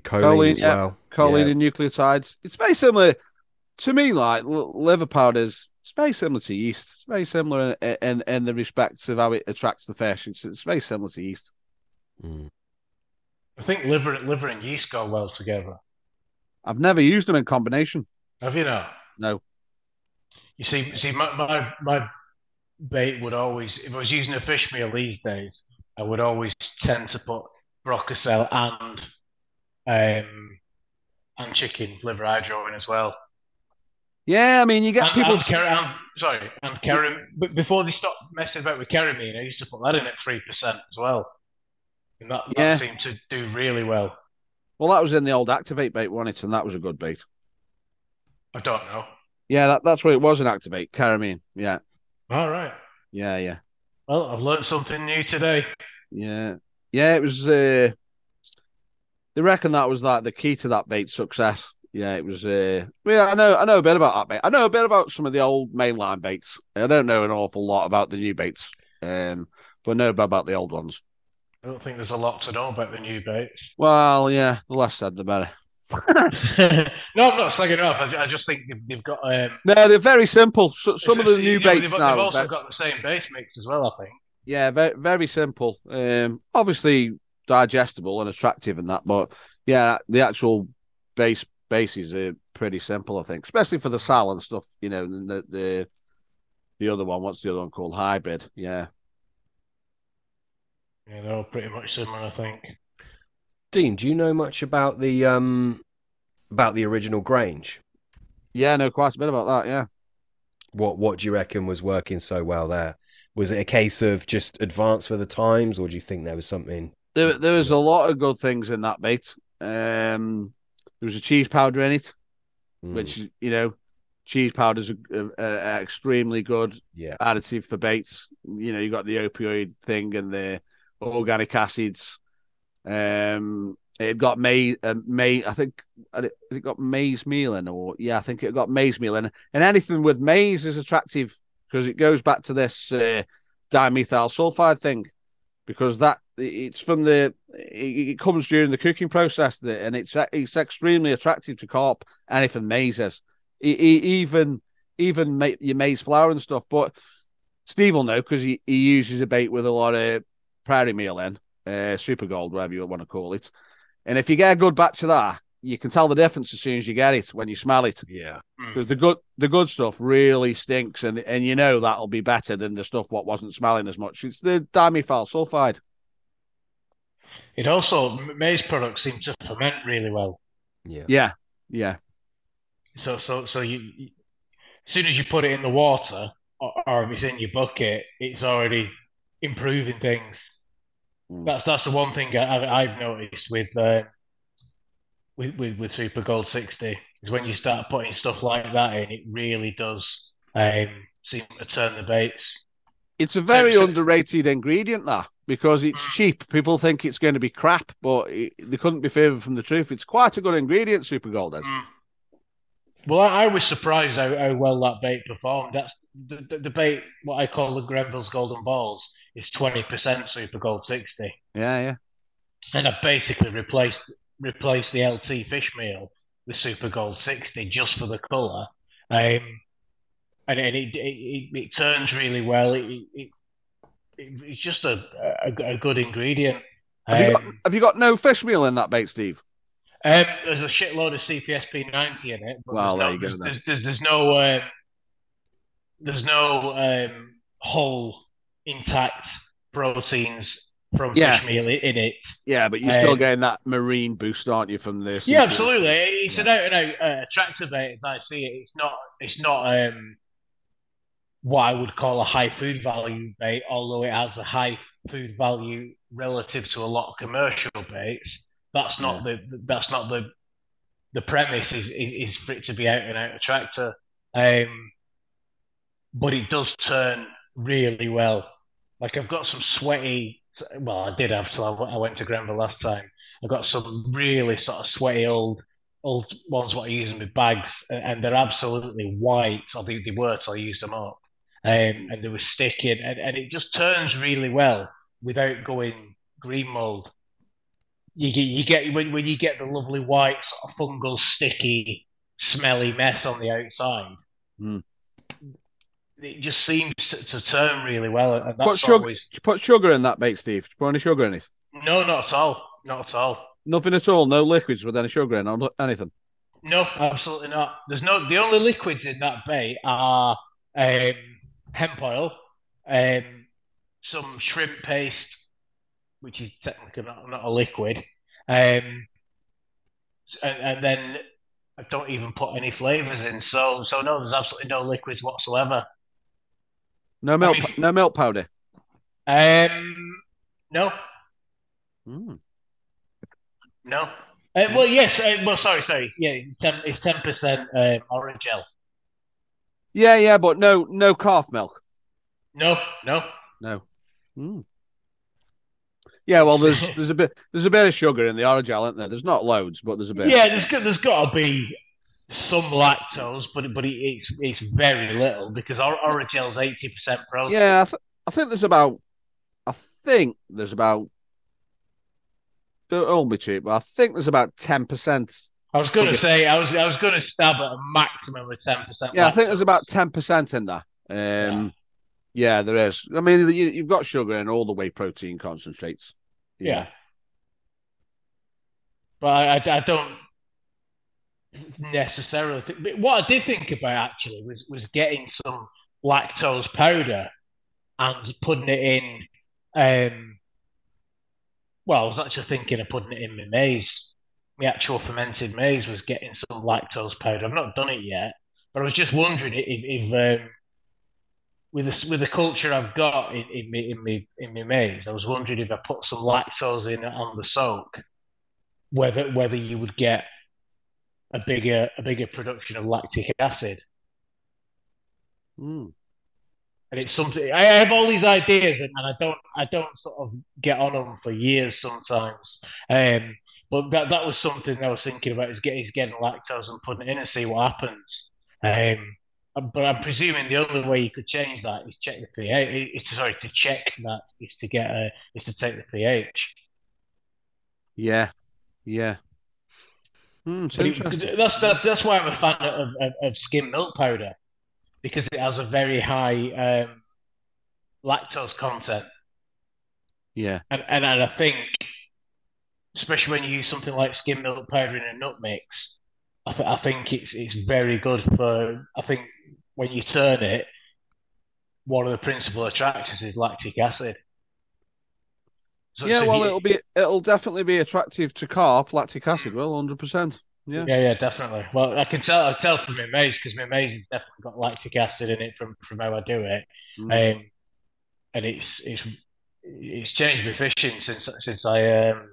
Speaker 1: choline,
Speaker 3: Choline,
Speaker 1: as
Speaker 3: yeah.
Speaker 1: well.
Speaker 3: Choline
Speaker 1: Yeah.
Speaker 3: and nucleotides. It's very similar to me. Like liver powders, it's very similar to yeast. It's very similar in, in, in the respects of how it attracts the fish. It's, it's very similar to yeast.
Speaker 1: Mm.
Speaker 2: I think liver, liver and yeast go well together.
Speaker 3: I've never used them in combination.
Speaker 2: Have you not?
Speaker 3: No.
Speaker 2: You see, see, my, my my bait would always, if I was using a fish meal these days, I would always tend to put Brocacel and um and chicken liver hydro in as well.
Speaker 3: Yeah, I mean, you get
Speaker 2: And,
Speaker 3: people.
Speaker 2: and, ker- and, sorry, and keram. But before they stopped messing about with keramine, I used to put that in at three percent as well, and that, that
Speaker 3: Yeah.
Speaker 2: seemed to do really well.
Speaker 3: Well, that was in the old Activ-8 bait, wasn't it? And that was a good bait.
Speaker 2: I don't know.
Speaker 3: Yeah, that, that's where it was in Activ-8. Caramine. Yeah,
Speaker 2: All right.
Speaker 3: yeah, yeah,
Speaker 2: Well, I've learned something new today.
Speaker 3: yeah, yeah. It was. uh They reckon that was like the key to that bait success. Yeah, it was. uh Yeah, I know. I know a bit about that bait. I know a bit about some of the old mainline baits. I don't know an awful lot about the new baits, um, but I know about the old ones.
Speaker 2: I don't think there's a lot to know about the new baits.
Speaker 3: Well, yeah, the less said, the better.
Speaker 2: no, I'm not slagging it off. I, I just think they've, they've got. Um,
Speaker 3: No, they're very simple. So, some of the new baits
Speaker 2: they've,
Speaker 3: now.
Speaker 2: They've also
Speaker 3: ve-
Speaker 2: got the same base mix as well. I think.
Speaker 3: Yeah, very very simple. Um, obviously digestible and attractive and that, but yeah, the actual base bases are pretty simple, I think, especially for the Cell and stuff. You know, the the the other one. What's the other one called? Hybrid. Yeah.
Speaker 2: Yeah, they're all pretty much similar, I think.
Speaker 1: Dean, do you know much about the um about the original Grange?
Speaker 3: Yeah, I know quite a bit about that. Yeah.
Speaker 1: What What do you reckon was working so well there? Was it a case of just advance for the times, or do you think there was something?
Speaker 3: There, there was a lot of good things in that bait. Um, there was a cheese powder in it,
Speaker 1: Mm,
Speaker 3: which you know, cheese powder is extremely good
Speaker 1: yeah,
Speaker 3: additive for baits. You know, you got the opioid thing and the organic acids. Um, it got maize, uh, maize. I think it, got maize meal in, or yeah, I think it got maize meal in. And anything with maize is attractive because it goes back to this uh, dimethyl sulfide thing, because that it's from the it, comes during the cooking process, and it's it's extremely attractive to carp. Anything maize is, even even your maize flour and stuff. But Steve will know because he, he uses a bait with a lot of prairie meal in, uh, super gold, whatever you want to call it. And if you get a good batch of that, you can tell the difference as soon as you get it when you smell it.
Speaker 1: yeah,
Speaker 3: Because the good the good stuff really stinks, and and you know that'll be better than the stuff what wasn't smelling as much. It's the dimethyl sulfide.
Speaker 2: It also maize products seem to ferment really well.
Speaker 1: yeah,
Speaker 3: Yeah, yeah,
Speaker 2: So so so you, you as soon as you put it in the water or, or if it's in your bucket, it's already improving things.
Speaker 3: Mm.
Speaker 2: That's that's the one thing I, I've noticed with, uh, with with with Super Gold sixty is when you start putting stuff like that in, it really does um, seem to turn the baits.
Speaker 3: It's a very
Speaker 2: So-
Speaker 3: underrated ingredient, that because it's cheap. People think it's going to be crap, but it, they couldn't be further from the truth. It's quite a good ingredient, Super Gold is.
Speaker 2: Well, I, I was surprised how, how well that bait performed. That's the, the, the bait, what I call the Grenville's Golden Balls, is 20% Super Gold 60.
Speaker 3: Yeah, yeah.
Speaker 2: And I basically replaced replaced the LT fish meal with Super Gold 60 just for the colour. Um, and and it, it, it, it turns really well. It, it, it, it's just a, a, a good ingredient.
Speaker 3: Have you got
Speaker 2: Um,
Speaker 3: Have you got no fish meal in that bait, Steve?
Speaker 2: Um, there's a shitload of CPSP 90 in it. But
Speaker 3: Well,
Speaker 2: there's
Speaker 3: there
Speaker 2: no,
Speaker 3: you go
Speaker 2: There's, there's, there's no, um, there's no um, whole intact proteins from
Speaker 3: Yeah.
Speaker 2: fish meal in it.
Speaker 3: Yeah, but you're still
Speaker 2: Um,
Speaker 3: getting that marine boost, aren't you, from this?
Speaker 2: Yeah, absolutely. It's an out and out uh, tractor bait as I see it. It's not. It's not um, what I would call a high food value bait, although it has a high food value relative to a lot of commercial baits. That's not the. That's not the. The premise is, is is for it to be out and out a tractor, um, but it does turn really well. Like I've got some sweaty. Well, I did have till I went to Grenville last time. I've got some really sort of sweaty old old ones what I use in my bags, and, they're absolutely white, or they, they were till I used them up, um, and they were sticking, and, and it just turns really well without going green mold. You get you get when when you get the lovely white sort of fungal, sticky, smelly mess on the outside.
Speaker 3: Hmm.
Speaker 2: It just seems to, to turn really well, and that's
Speaker 3: Put sugar,
Speaker 2: always
Speaker 3: put sugar in that bait, Steve. Put any sugar in it?
Speaker 2: no, not at all, not at all.
Speaker 3: Nothing at all. No liquids with any sugar in or anything.
Speaker 2: No, absolutely not. There's no. The only liquids in that bait are um, hemp oil, um, some shrimp paste, which is technically not, not a liquid, um, and, and then I don't even put any flavors in. So, so no, there's absolutely no liquids whatsoever.
Speaker 3: No milk.
Speaker 2: mean-
Speaker 3: no milk powder.
Speaker 2: Um, no,
Speaker 3: Mm.
Speaker 2: no. Uh, well, yes. Uh, well, sorry, sorry. Yeah, it's ten percent um, orange gel.
Speaker 3: Yeah, yeah, but no, no calf milk.
Speaker 2: No, no.
Speaker 3: No. Mm. Yeah, well, there's there's a bit there's a bit of sugar in the orangel, isn't there? There's not loads, but there's a bit.
Speaker 2: Yeah, there's there's got to be some lactose, but but it, it's it's very little because or- Orogel's eighty percent protein.
Speaker 3: Yeah, I, th- I think there's about, I think there's about, don't me cheap, but I think there's about 10%.
Speaker 2: I was going to say I was I was going to stab at a maximum of ten percent.
Speaker 3: Yeah, I think there's about 10% in there. Um, yeah. there is. I mean, you, you've got sugar in all the whey protein concentrates.
Speaker 2: yeah. But I, I, I don't. Necessarily. But what I did think about actually was was getting some lactose powder and putting it in. Um, well, I was actually thinking of putting it in my maize. My actual fermented maize was getting some lactose powder. I've not done it yet, but I was just wondering if, if um, with the with the culture I've got in, in me in me in my maize, I was wondering if I put some lactose in on the soak, whether whether you would get a bigger a bigger production of lactic acid.
Speaker 3: Mm.
Speaker 2: And it's something I have all these ideas and, and I don't I don't sort of get on them for years sometimes. Um, but that that was something I was thinking about is getting is getting lactose and putting it in and see what happens. Um, but I'm presuming the only way you could change that is check the pH. Is sorry to check that is to get a is to take the pH.
Speaker 3: Yeah, yeah. Mm, it's interesting.
Speaker 2: That's, that's that's why I'm a fan of, of, of skim milk powder because it has a very high um, lactose content.
Speaker 3: Yeah,
Speaker 2: and, and and I think, especially when you use something like skim milk powder in a nut mix, I, th- I think it's it's very good for. I think when you turn it, one of the principal attractors is lactic acid.
Speaker 3: So yeah, well, you, it'll be it'll definitely be attractive to carp lactic acid. Well, hundred percent. Yeah,
Speaker 2: yeah, yeah, definitely. Well, I can tell I tell from my maize because my maize has definitely got lactic acid in it from from how I do it, mm. um, and it's it's it's changed my fishing since since I um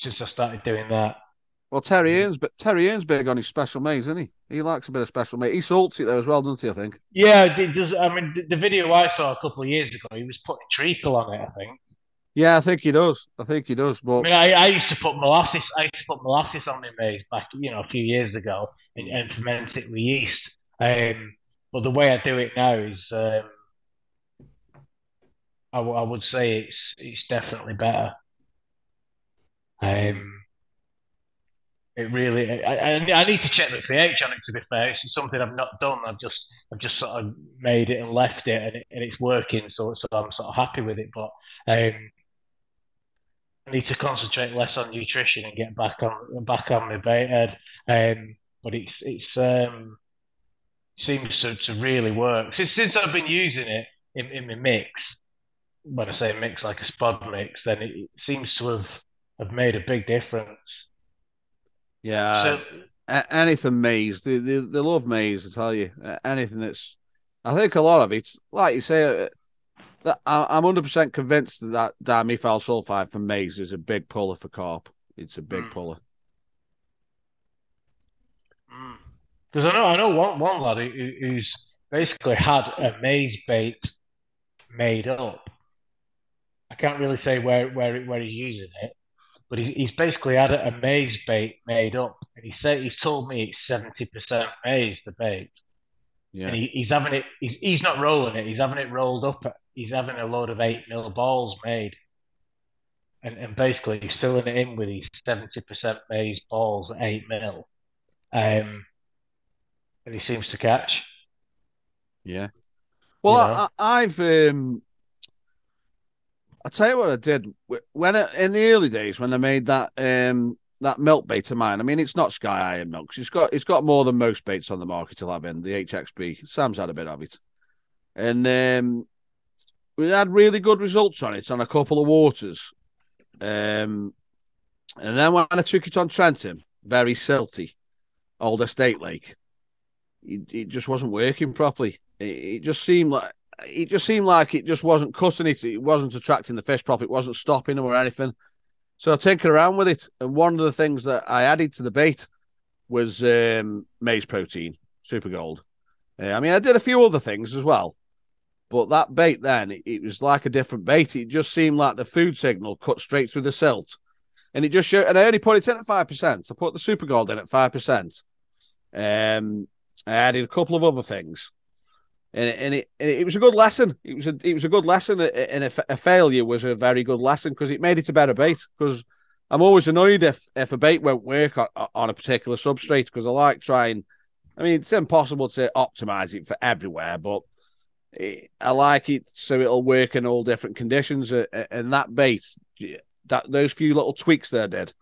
Speaker 2: since I started doing that.
Speaker 3: Well, Terry Hearn's, but Terry Hearn's big on his special maize, isn't he? He likes a bit of special maize. He salts it there as well, doesn't he? I think.
Speaker 2: Yeah, it does. I mean, the video I saw a couple of years ago, he was putting treacle on it. I think.
Speaker 3: Yeah, I think he does. I think he does. But
Speaker 2: I mean, I, I used to put molasses. I used to put molasses on my maize back, you know, a few years ago, and, and ferment it with yeast. Um, but the way I do it now is, um, I, w- I would say it's it's definitely better. Um, it really, I, I, I need to check the pH on it. To be fair, it's something I've not done. I've just I've just sort of made it and left it, and, it, and it's working. So so I'm sort of happy with it. But um, need to concentrate less on nutrition and get back on back on my bait head. Um, but it's it's um, seems to, to really work since since I've been using it in, in my mix. When I say mix like a spud mix, then it, it seems to have have made a big difference.
Speaker 3: Yeah, so, anything maize, they, they they love maize. I tell you, anything that's. I think a lot of it's like you say, I'm 100% convinced that that dimethyl sulfide for maize is a big puller for carp. It's a big mm. puller.
Speaker 2: Because mm. I know I know one one lad who, who's basically had a maize bait made up. I can't really say where where where he's using it, but he, he's basically had a, a maize bait made up, and he said he's told me it's seventy percent maize the bait. Yeah. And he, he's having it. He's, he's not rolling it. He's having it rolled up. He's having a load of eight mil balls made, and and basically he's filling it in with these seventy percent maize balls at eight mil, um, and he seems to catch.
Speaker 3: Yeah. Well, you know? I, have um, I tell you what I did when I, in the early days when I made that um that milk bait of mine. I mean, it's not Sky Iron milk. It's got it's got more than most baits on the market to have in the HXB. Sam's had a bit of it, and um, we had really good results on it on a couple of waters. Um, and then when I took it on Trenton, very silty, old estate lake, it, it just wasn't working properly. It, it, just seemed like it just seemed like it just wasn't cutting it. It wasn't attracting the fish properly. It wasn't stopping them or anything. So I take tinkered around with it, and one of the things that I added to the bait was um, maize protein, super gold. Uh, I mean, I did a few other things as well, but that bait then it, it, was like a different bait. It just seemed like the food signal cut straight through the silt, and it just showed. And I only put it in at five percent. I put the super gold in at five percent. Um, I added a couple of other things, and, and it it was a good lesson. It was a it was a good lesson, and a, a failure was a very good lesson because it made it a better bait. Because I'm always annoyed if if a bait won't work on, on a particular substrate because I like trying. I mean, it's impossible to optimize it for everywhere, but it, I like it so it'll work in all different conditions. And that bait, that those few little tweaks there did,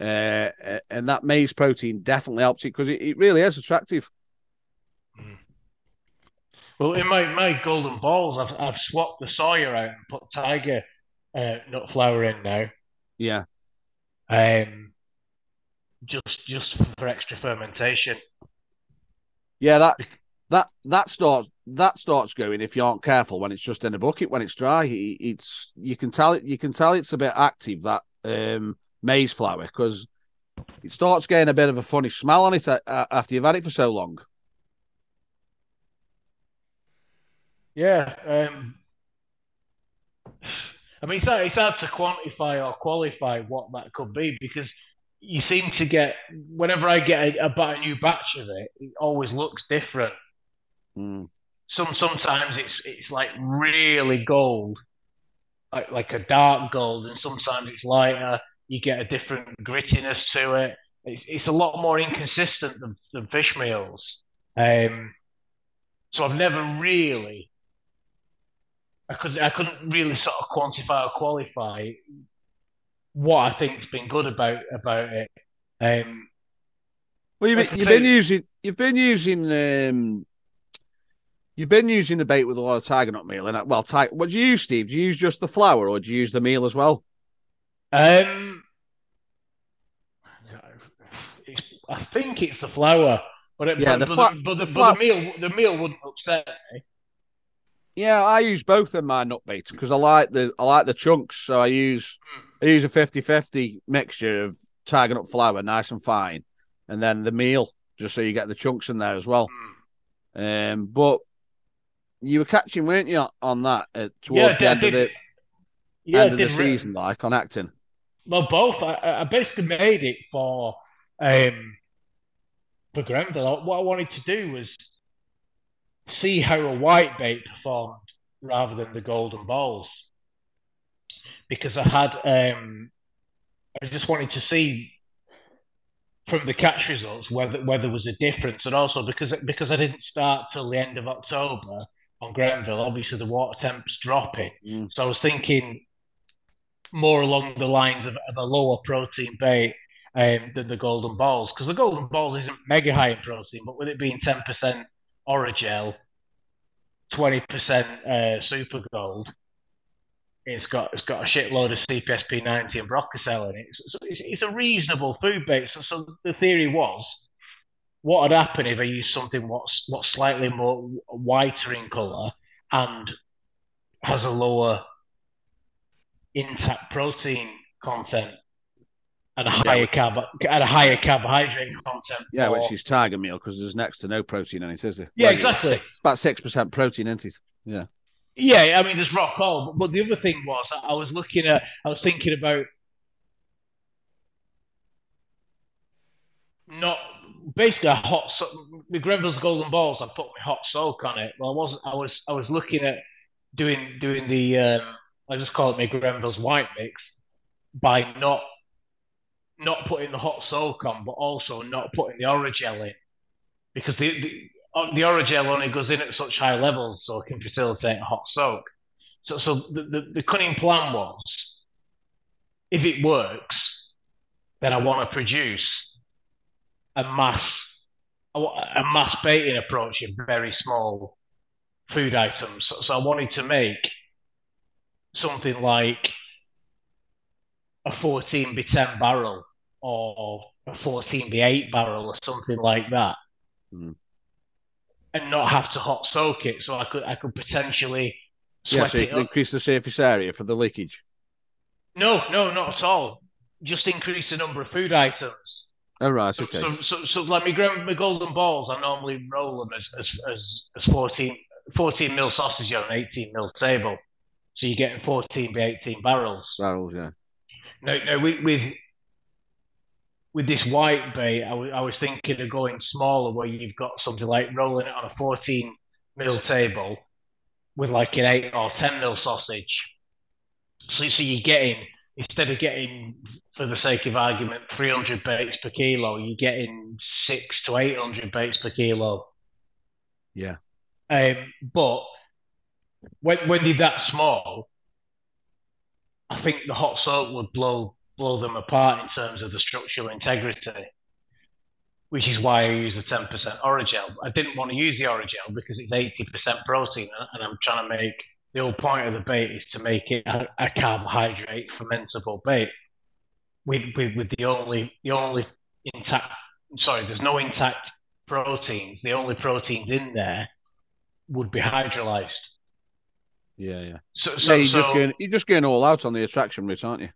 Speaker 3: uh, and that maize protein definitely helps it because it, it really is attractive.
Speaker 2: Well, in my, my golden balls, I've, I've swapped the soya out and put tiger uh, nut flour in now.
Speaker 3: Yeah.
Speaker 2: Um, just just for extra fermentation.
Speaker 3: Yeah, that that that starts that starts going if you aren't careful when it's just in a bucket when it's dry. It, it's you can tell it you can tell it's a bit active that um, maize flour because it starts getting a bit of a funny smell on it uh, after you've had it for so long.
Speaker 2: Yeah, um, I mean, it's hard, it's hard to quantify or qualify what that could be because you seem to get whenever I get a, a, a new batch of it, it always looks different.
Speaker 3: Mm.
Speaker 2: Some sometimes it's it's like really gold, like like a dark gold, and sometimes it's lighter. You get a different grittiness to it. It's, it's a lot more inconsistent than, than fish meals. Um, so I've never really I couldn't I couldn't really sort of quantify or qualify what I think's been good about about it. Um,
Speaker 3: well, you've, you've been using you've been using um, you've been using the bait with a lot of tiger nut meal. And well, tiger, what do you use, Steve? Do you use just the flour or do you use the meal as well?
Speaker 2: Um, I think it's the flour, but it,
Speaker 3: yeah,
Speaker 2: but,
Speaker 3: the, fla-
Speaker 2: but, the,
Speaker 3: the,
Speaker 2: but the meal the meal wouldn't upset me.
Speaker 3: Yeah, I use both in my nut baits because I like the I like the chunks. So I use I use a 50-50 mixture of tiger nut flour, nice and fine, and then the meal, just so you get the chunks in there as well. Um, but you were catching, weren't you, on that uh, towards
Speaker 2: yeah,
Speaker 3: the end
Speaker 2: did,
Speaker 3: of the
Speaker 2: yeah,
Speaker 3: end of the season, like on Acton?
Speaker 2: Well, both. I, I basically made it for um, for Grenville. What I wanted to do was see how a white bait performed rather than the golden balls. Because I had um, I just wanted to see from the catch results whether whether there was a difference. And also because because I didn't start till the end of October on Grenville obviously the water temps dropping.
Speaker 3: Mm.
Speaker 2: so I was thinking more along the lines of, of a lower protein bait um, than the golden balls. Because the golden balls isn't mega high in protein but with it being 10% oragel 20% uh, super gold it's got it's got a shitload of CPSP90 and Brocacel in it. So it's, it's a reasonable food base. So, so the theory was, what would happen if I used something what's what's slightly more whiter in colour and has a lower intact protein content and a higher carb and a higher carbohydrate content.
Speaker 3: Yeah,
Speaker 2: for-
Speaker 3: which is tiger meal because there's next to no protein in it, is there?
Speaker 2: Yeah, exactly.
Speaker 3: It's about six percent protein, isn't it? Yeah.
Speaker 2: Yeah, I mean, there's rock all. But, the other thing was, I, was looking at, I was thinking about not basically a hot. So- the Grenville's Golden Balls. I put my hot soak on it. Well, I wasn't. I was. I was looking at doing doing the. Um, I just call it my Grenville's White Mix by not not putting the hot soak on, but also not putting the oragel in because the, the uh, the oragel only goes in at such high levels, so it can facilitate a hot soak. So, so the, the, the cunning plan was, if it works, then I want to produce a mass a, a mass baiting approach in very small food items. So, so I wanted to make something like a 14 by 10 barrel or a 14b8 barrel or something like that
Speaker 3: Mm.
Speaker 2: and not have to hot soak it. So I could I could potentially
Speaker 3: Yeah, so increase the surface area for the leakage.
Speaker 2: No, no, not at all. Just increase the number of food items.
Speaker 3: Oh right,
Speaker 2: So,
Speaker 3: okay.
Speaker 2: so, so, so like my, grand, my golden balls, I normally roll them as as as, as 14, 14 mil sausage on an 18 mil table. So you're getting 14 by 18 barrels.
Speaker 3: Barrels, yeah.
Speaker 2: No, no, with with, with this white bait, I was- thinking of going smaller, where you've got something like rolling it on a 14 mil table with like an 8 or 10 mil sausage. So, so you're getting, instead of getting, for the sake of argument, 300 baits per kilo, you're getting six to 800 baits per kilo.
Speaker 3: Yeah.
Speaker 2: Um, but when when they're that small, I think the hot soak would blow blow them apart in terms of the structural integrity, which is why I use the 10% Orajel. I didn't want to use the Orajel because it's 80% protein, uh, and I'm trying to make the whole point of the bait is to make it a, a carbohydrate fermentable bait. With, with, with the only the only intact sorry, there's no intact proteins. The only proteins in there would be hydrolyzed.
Speaker 3: Yeah, yeah.
Speaker 2: So,
Speaker 3: yeah, you're just
Speaker 2: so-
Speaker 3: going you're just going all out on the attraction route, aren't you?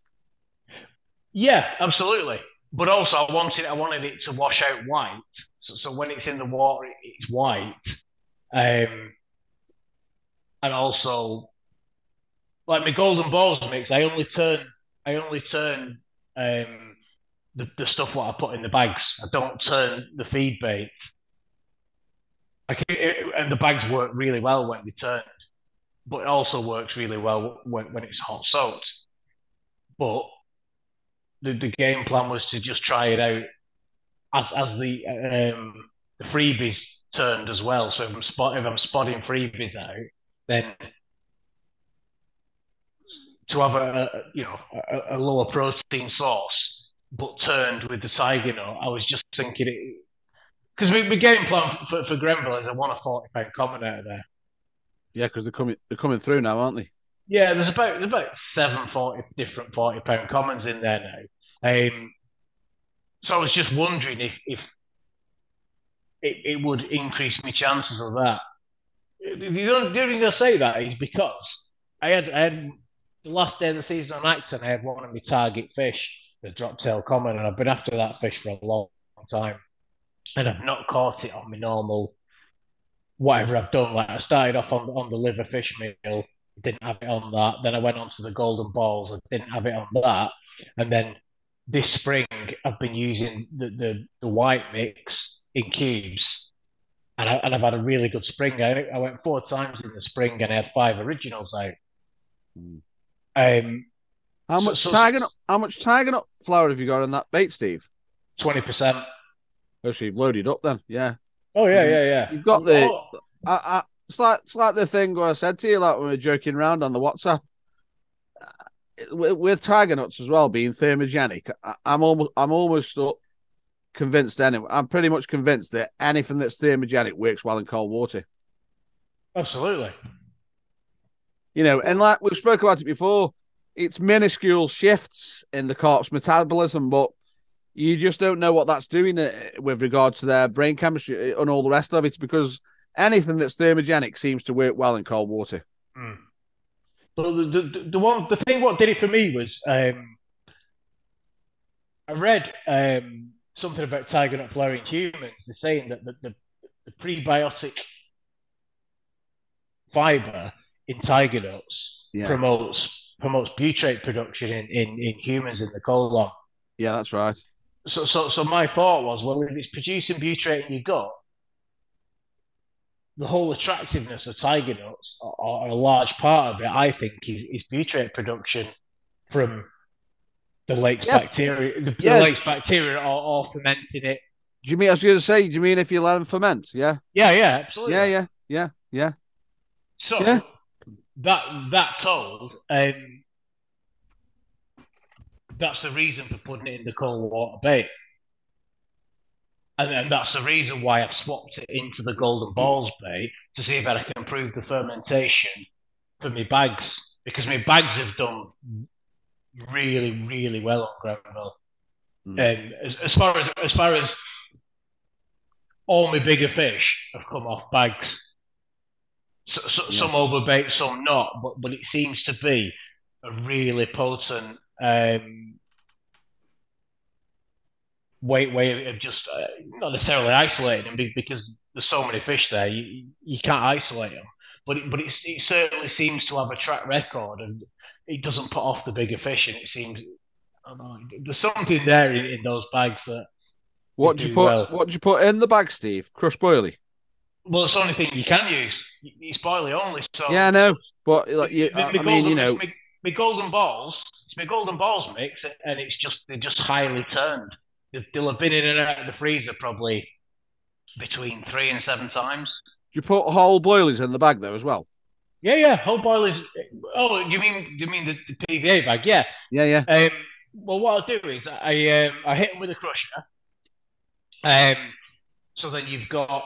Speaker 2: Yeah, absolutely. But also, I wanted I wanted it to wash out white. So, so when it's in the water, it's white. Um, and also, like my golden balls mix, I only turn I only turn um, the the stuff what I put in the bags. I don't turn the feed bait. I can, it, and the bags work really well when they turned, but it also works really well when, when it's hot soaked. But the, the game plan was to just try it out as as the um, the freebies turned as well. So if I'm spot if I'm spotting freebies out, then to have a, a you know a, a lower protein source but turned with the tiger nut, I was just thinking it because my game plan for, for Grenville is I want a forty pound common out of there.
Speaker 3: Yeah, because they're coming they're coming through now, aren't they?
Speaker 2: Yeah, there's about there's about seven forty different forty pound commons in there now. Um, so I was just wondering if if it, it would increase my chances of that. The only, reason I say that is because I had I had the last day of the season on Acton, I had one of my target fish, the drop tail common, and I've been after that fish for a long time, and I've not caught it on my normal whatever I've done. Like I started off on on the liver fish meal, didn't have it on that. Then I went on to the golden balls, I didn't have it on that, and then this spring I've been using the the, the white mix in cubes. And, I, and I've had a really good spring. I, I went four times in the spring and I had five originals out.
Speaker 3: Hmm.
Speaker 2: Um,
Speaker 3: How much
Speaker 2: so-
Speaker 3: tiger nut how much tiger nut flour have you got in that bait, Steve?
Speaker 2: twenty percent.
Speaker 3: Oh, so you've loaded up then, yeah.
Speaker 2: Oh yeah, yeah, yeah.
Speaker 3: You've got the
Speaker 2: Oh,
Speaker 3: I, I, it's like it's like the thing where I said to you, like when we were joking around on the WhatsApp. Uh, With, tiger nuts as well being thermogenic, I'm almost I'm almost uh, convinced. Anyway, I'm pretty much convinced that anything that's thermogenic works well in cold water.
Speaker 2: absolutely.
Speaker 3: You know, and like we've spoken about it before, it's minuscule shifts in the corpse metabolism, but you just don't know what that's doing uh, with regards to their brain chemistry and all the rest of it because anything that's thermogenic seems to work well in cold water.
Speaker 2: Mm. So the, the the one the thing what did it for me was um, I read um, something about tiger nut flower in humans. They're saying that the, the, the prebiotic fiber in tiger nuts
Speaker 3: Yeah,
Speaker 2: promotes promotes butyrate production in, in, in humans in the colon.
Speaker 3: yeah, that's right.
Speaker 2: So, so, so my thought was, well, if it's producing butyrate in your gut, the whole attractiveness of tiger nuts, or, or a large part of it, I think, is, is butyrate production from the lake's
Speaker 3: Yeah.
Speaker 2: bacteria. The,
Speaker 3: Yeah.
Speaker 2: the lake's bacteria are all fermenting it.
Speaker 3: Do you mean I was going to say? Do you mean if you let them ferment? Yeah,
Speaker 2: Yeah, yeah, absolutely.
Speaker 3: yeah, yeah, yeah, yeah.
Speaker 2: So
Speaker 3: Yeah.
Speaker 2: that that told, um, that's the reason for putting it in the cold water bait. And, and that's the reason why I've swapped it into the golden balls bait to see if I can improve the fermentation for my bags because my bags have done really, really well on Grenville.
Speaker 3: Mm.
Speaker 2: And as, as far as as far as all my bigger fish have come off bags. So, so,
Speaker 3: Yeah.
Speaker 2: Some overbait, some not, but but it seems to be a really potent um, way way of just uh, not necessarily isolating them because there's so many fish there, you you can't isolate them. But it, but it, it certainly seems to have a track record, and it doesn't put off the bigger fish, and it seems. I don't know, there's something there in, in those bags that
Speaker 3: What did you put?
Speaker 2: well.
Speaker 3: What did you put in the bag, Steve? Crushed boilie.
Speaker 2: well, it's the only thing you can use. It's boilie only. So
Speaker 3: Yeah, I know, but like you,
Speaker 2: My-
Speaker 3: I,
Speaker 2: my
Speaker 3: I mean, you know,
Speaker 2: my, my golden balls. It's my golden balls mix, and it's just they're just highly turned. They- They'll have been in and out of the freezer probably between three and seven times.
Speaker 3: you put whole boilies in the bag though as well.
Speaker 2: Yeah, yeah. Whole boilies. Oh, you mean you mean the, the PVA bag? Yeah.
Speaker 3: Yeah, yeah.
Speaker 2: Um, well, what I'll do is I um, I hit them with a crusher. Um, so then you've got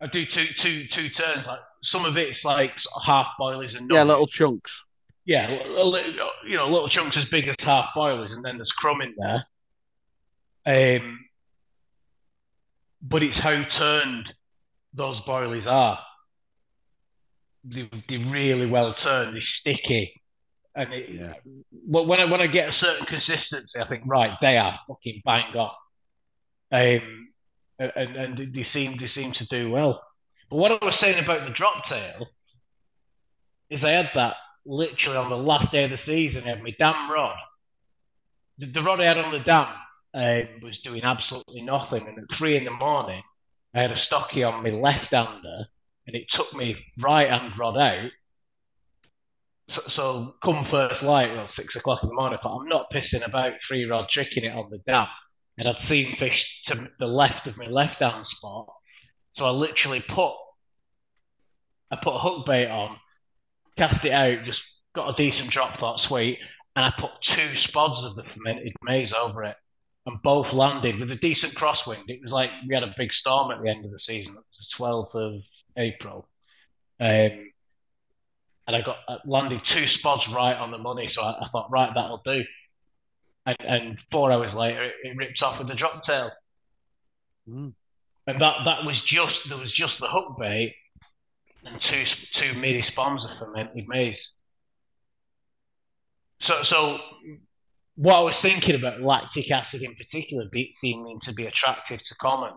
Speaker 2: I do two two two turns. Like some of it's like half boilies and
Speaker 3: yeah, little chunks.
Speaker 2: Yeah, you know, little chunks as big as half boilies, and then there's crumb in there. Um, but it's how turned those boilies are. They, are really well turned. They're sticky, and it, yeah. when I when I get a certain consistency, I think right, they are fucking bang on. Um, and, and they seem they seem to do well. But what I was saying about the drop tail is I had that literally on the last day of the season. I had my dam rod. The, the rod I had on the dam um, was doing absolutely nothing, and at three in the morning, I had a stocky on my left hander, and it took me right hand rod out. So, so come first light, well, six o'clock in the morning, but I'm not pissing about three rod tricking it on the dam. And I'd seen fish to the left of my left hand spot. So I literally put I put a hook bait on, cast it out, just got a decent drop, thought sweet, and I put two spods of the fermented maize over it, and both landed with a decent crosswind. It was like we had a big storm at the end of the season. It was the 12th of April. Um, and I got uh, landed two spods right on the money, so I, I thought, right, that'll do. And, and, four hours later, it, it ripped off with the drop tail. Mm. And that that was just there was just the hook bait and two two midi spods of fermented maize. So so what I was thinking about lactic acid in particular seeming to be attractive to commons.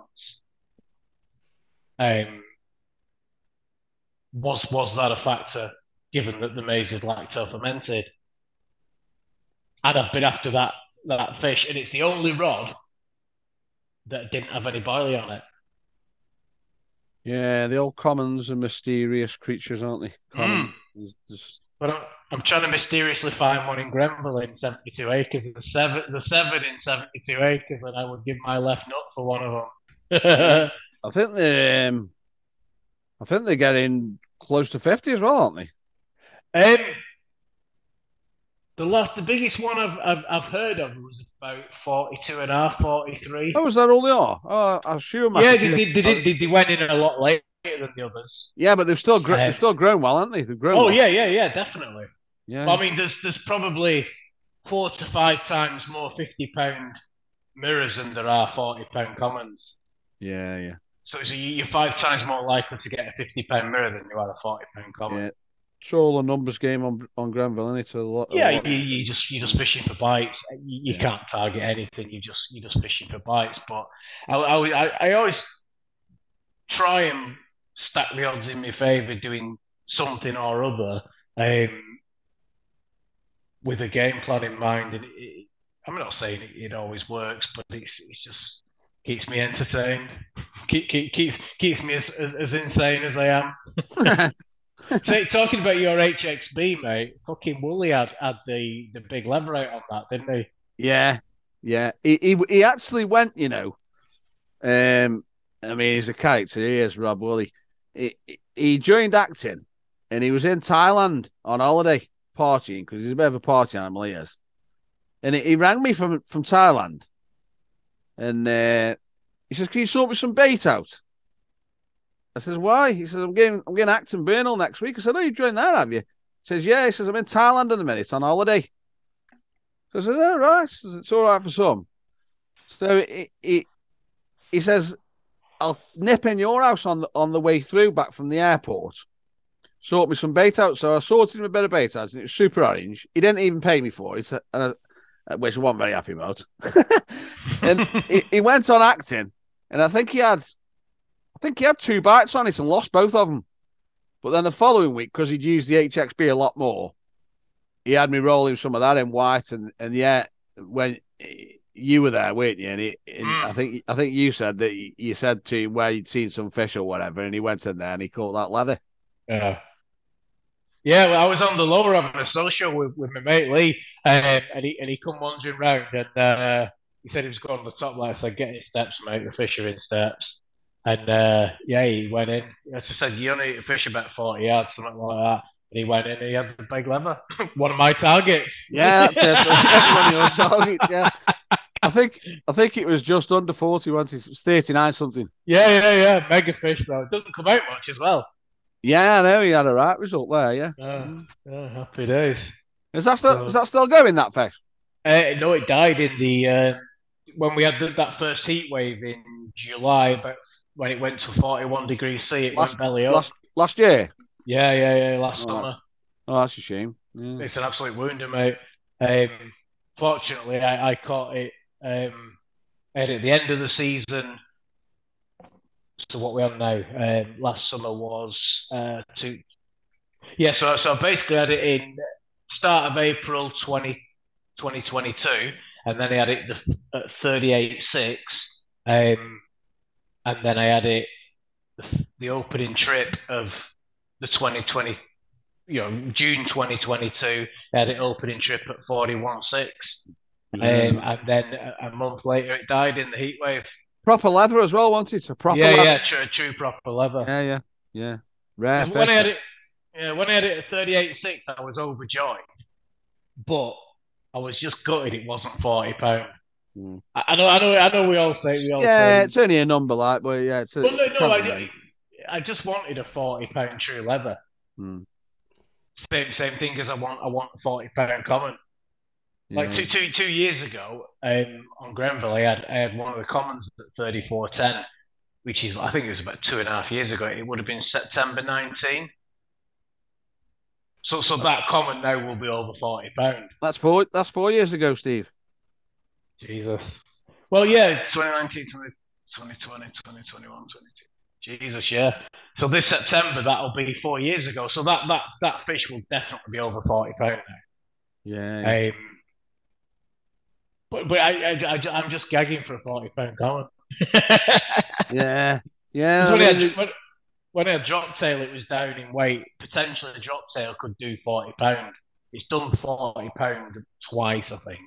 Speaker 2: Um, was was that a factor given that the maize is lacto fermented? And I've been after that that fish, and it's the only rod that didn't have any boilie on it.
Speaker 3: Yeah, the old commons are mysterious creatures, aren't they? Commons. Mm.
Speaker 2: Just... But I'm, I'm, trying to mysteriously find one in Grenville in 72 acres. The seven, the seven in 72 acres, and I would give my left nut for one of them.
Speaker 3: I think they're, um, I think they're getting close to 50 as well, aren't they?
Speaker 2: Um, the last, the biggest one I've, I've, I've heard of was about 42 and a half, 43.
Speaker 3: Oh, was that all they are? Oh, I assume.
Speaker 2: Yeah, they, they, they, they, they went in a lot later than the others.
Speaker 3: Yeah, but they've still gr- they've still grown well, haven't they? They've grown.
Speaker 2: Oh
Speaker 3: well.
Speaker 2: yeah, yeah, yeah, definitely. Yeah. Well, I mean, there's there's probably four to five times more 50 pound mirrors than there are 40 pound commons.
Speaker 3: Yeah, yeah.
Speaker 2: So, so you're five times more likely to get a 50 pound mirror than you are a 40 pound common. Yeah,
Speaker 3: it's all a numbers game on on Grenville, and it's a lot.
Speaker 2: Yeah,
Speaker 3: a lot.
Speaker 2: You, you just you're just fishing for bites. You, you yeah. can't target anything. You just you're just fishing for bites. But I, I, I always try and stack the odds in my favour, doing something or other um, with a game plan in mind. And it, I'm not saying it, it always works, but it's, it's just keeps me entertained. Keep, keep, keeps keeps me as, as, as insane as I am. so, talking about your HXB, mate, fucking Wooly had, had the, the big lever out on that, didn't he?
Speaker 3: Yeah, yeah. He, he, he actually went, you know. Um, I mean, he's a character. He is Rob Woolley. He, he joined Acton, and he was in Thailand on holiday partying because he's a bit of a party animal. He is, and he, he rang me from from Thailand, and uh, he says, "Can you sort me some bait out?" I says, why? He says, I'm getting I'm getting Acton Burnell next week. I said, oh, you joined that, have you? He says, yeah. He says, I'm in Thailand in a minute on holiday. So I said, oh, right. Says, it's all right for some. So he, he says, I'll nip in your house on the, on the way through back from the airport. Sort me some bait out. So I sorted him a bit of bait out, and it was super orange. He didn't even pay me for it, and I, uh, which I wasn't very happy about. and he, he went on Acton, and I think he had I think he had two bites on it and lost both of them. But then the following week, because he'd used the HXB a lot more, he had me rolling some of that in white. And and yeah, when you were there, weren't you? And, he, and mm. I think I think you said that you said to him where you'd seen some fish or whatever, and he went in there and he caught that leather.
Speaker 2: Yeah. Yeah, well, I was on the lower of a social with, with my mate Lee, um, and he and he come wandering round, and uh, he said he was going to the top line. So get in steps, mate. The fish are in steps. And uh, yeah, he went in. As I said, you only fish about 40 yards, something like that. And he went in and he had the big leather. One of my targets.
Speaker 3: Yeah, that's it. That's one of your targets, yeah. I think I think it was just under forty once. It was thirty nine something.
Speaker 2: Yeah, yeah, yeah. Mega fish though. It doesn't come out much as well.
Speaker 3: Yeah, I know he had a right result there. Yeah,
Speaker 2: Uh, yeah, happy days.
Speaker 3: is that still is that still going that fish?
Speaker 2: Uh, no, it died in the uh, when we had the, that first heat wave in July, but when it went to forty-one degrees C, it
Speaker 3: Last-
Speaker 2: went belly up.
Speaker 3: Last last year.
Speaker 2: Yeah, yeah, yeah. Last
Speaker 3: Oh,
Speaker 2: summer,
Speaker 3: that's- Oh, that's a shame. Yeah.
Speaker 2: it's an absolute wounder, mate. Um, fortunately, I, I caught it um, at the end of the season. So what we have now, um, last summer was uh, two. Yeah, so so I basically had it in start of April 20, 2022, and then I had it the, at 38.6, um, and then I had it the, opening trip of the 2020, you know, June 2022. I had it opening trip at 41.6, um, and then a, a month later it died in the heat wave.
Speaker 3: proper leather as well, wasn't it? A proper
Speaker 2: yeah,
Speaker 3: leather.
Speaker 2: yeah, true, true, proper leather.
Speaker 3: yeah, yeah, yeah. Rare
Speaker 2: when I had it, yeah, when I had it at 38.6, I was overjoyed, but I was just gutted it wasn't 40 pound.
Speaker 3: Mm.
Speaker 2: I, I know, I know, I know. We all say we all
Speaker 3: yeah,
Speaker 2: say.
Speaker 3: it's only a number, like, but yeah, it's a.
Speaker 2: Well, no, no, I. I just wanted a 40 pound true leather.
Speaker 3: Mm.
Speaker 2: Same, same thing as I want. I want a 40 pound common. Like two, two, two years ago, um, on Grenville, I had I had one of the commons at thirty four ten, which is I think it was about two and a half years ago. It would have been September nineteen. So so that common now will be over forty pound.
Speaker 3: That's four. That's four years ago, Steve.
Speaker 2: Jesus. Well, yeah, 2019, 20, 2020, 2021, 22. Jesus, yeah. So this September that'll be four years ago. So that that that fish will definitely be over forty pound now.
Speaker 3: Yeah.
Speaker 2: Um, but but I, I, I I'm just gagging for a forty pound common.
Speaker 3: yeah. Yeah.
Speaker 2: when,
Speaker 3: I
Speaker 2: I
Speaker 3: mean,
Speaker 2: had, when, when I drop tail, it was down in weight. Potentially, the drop tail could do forty pound. It's done forty pound twice, I think.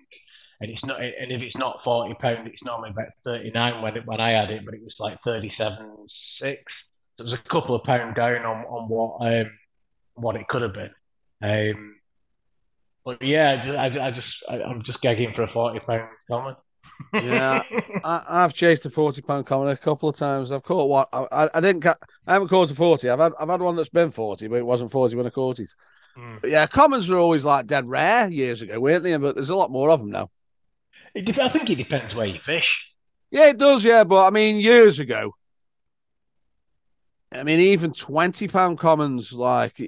Speaker 2: And it's not. And if it's not forty pound, it's normally about thirty nine when it, when I had it, but it was like thirty seven six. So it was a couple of pound down on on what um what it could have been. Um, but yeah, I just, I, just I, I'm just gagging for a forty pound common.
Speaker 3: Yeah. I, I've chased a forty pound common a couple of times. I've caught one. I, I, didn't. Ca- I haven't caught a forty. I've had. I've had one that's been forty, but it wasn't forty when I caught it.
Speaker 2: Mm.
Speaker 3: But yeah, commons were always like dead rare years ago, weren't they? But there's a lot more of them now.
Speaker 2: It dep- I think it depends where you fish.
Speaker 3: Yeah, it does. Yeah, but I mean, years ago. I mean, even twenty pound commons, like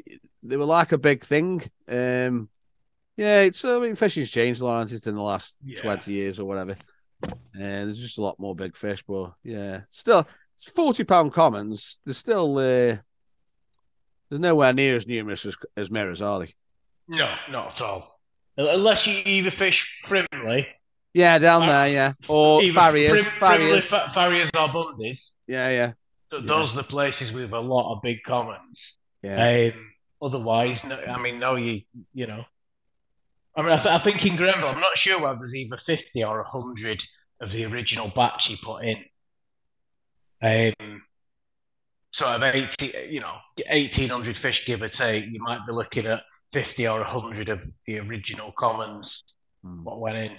Speaker 3: they were like a big thing. Um, yeah, it's. I mean, fishing's changed a lot in the last
Speaker 2: Yeah.
Speaker 3: twenty years or whatever. And there's just a lot more big fish, but yeah, still, it's forty pound commons. There's still. Uh, there's nowhere near as numerous as, as mirrors, are they?
Speaker 2: No, not at all. Unless you either fish Frimley,
Speaker 3: Yeah, down
Speaker 2: Uh,
Speaker 3: there, yeah, or farriers, farriers.
Speaker 2: fa- farriers or bundies.
Speaker 3: Yeah, yeah,
Speaker 2: Th-
Speaker 3: Yeah.
Speaker 2: Those are the places with a lot of big commons.
Speaker 3: yeah.
Speaker 2: Um, otherwise, no, I mean, no, you you know. I mean, I, th- I think in Grenville, I'm not sure whether there's either 50 or 100 of the original batch he put in. Um, sort of 80, you know, 1,800 fish, give or take. You might be looking at 50 or 100 of the original commons
Speaker 3: Hmm.
Speaker 2: what went in.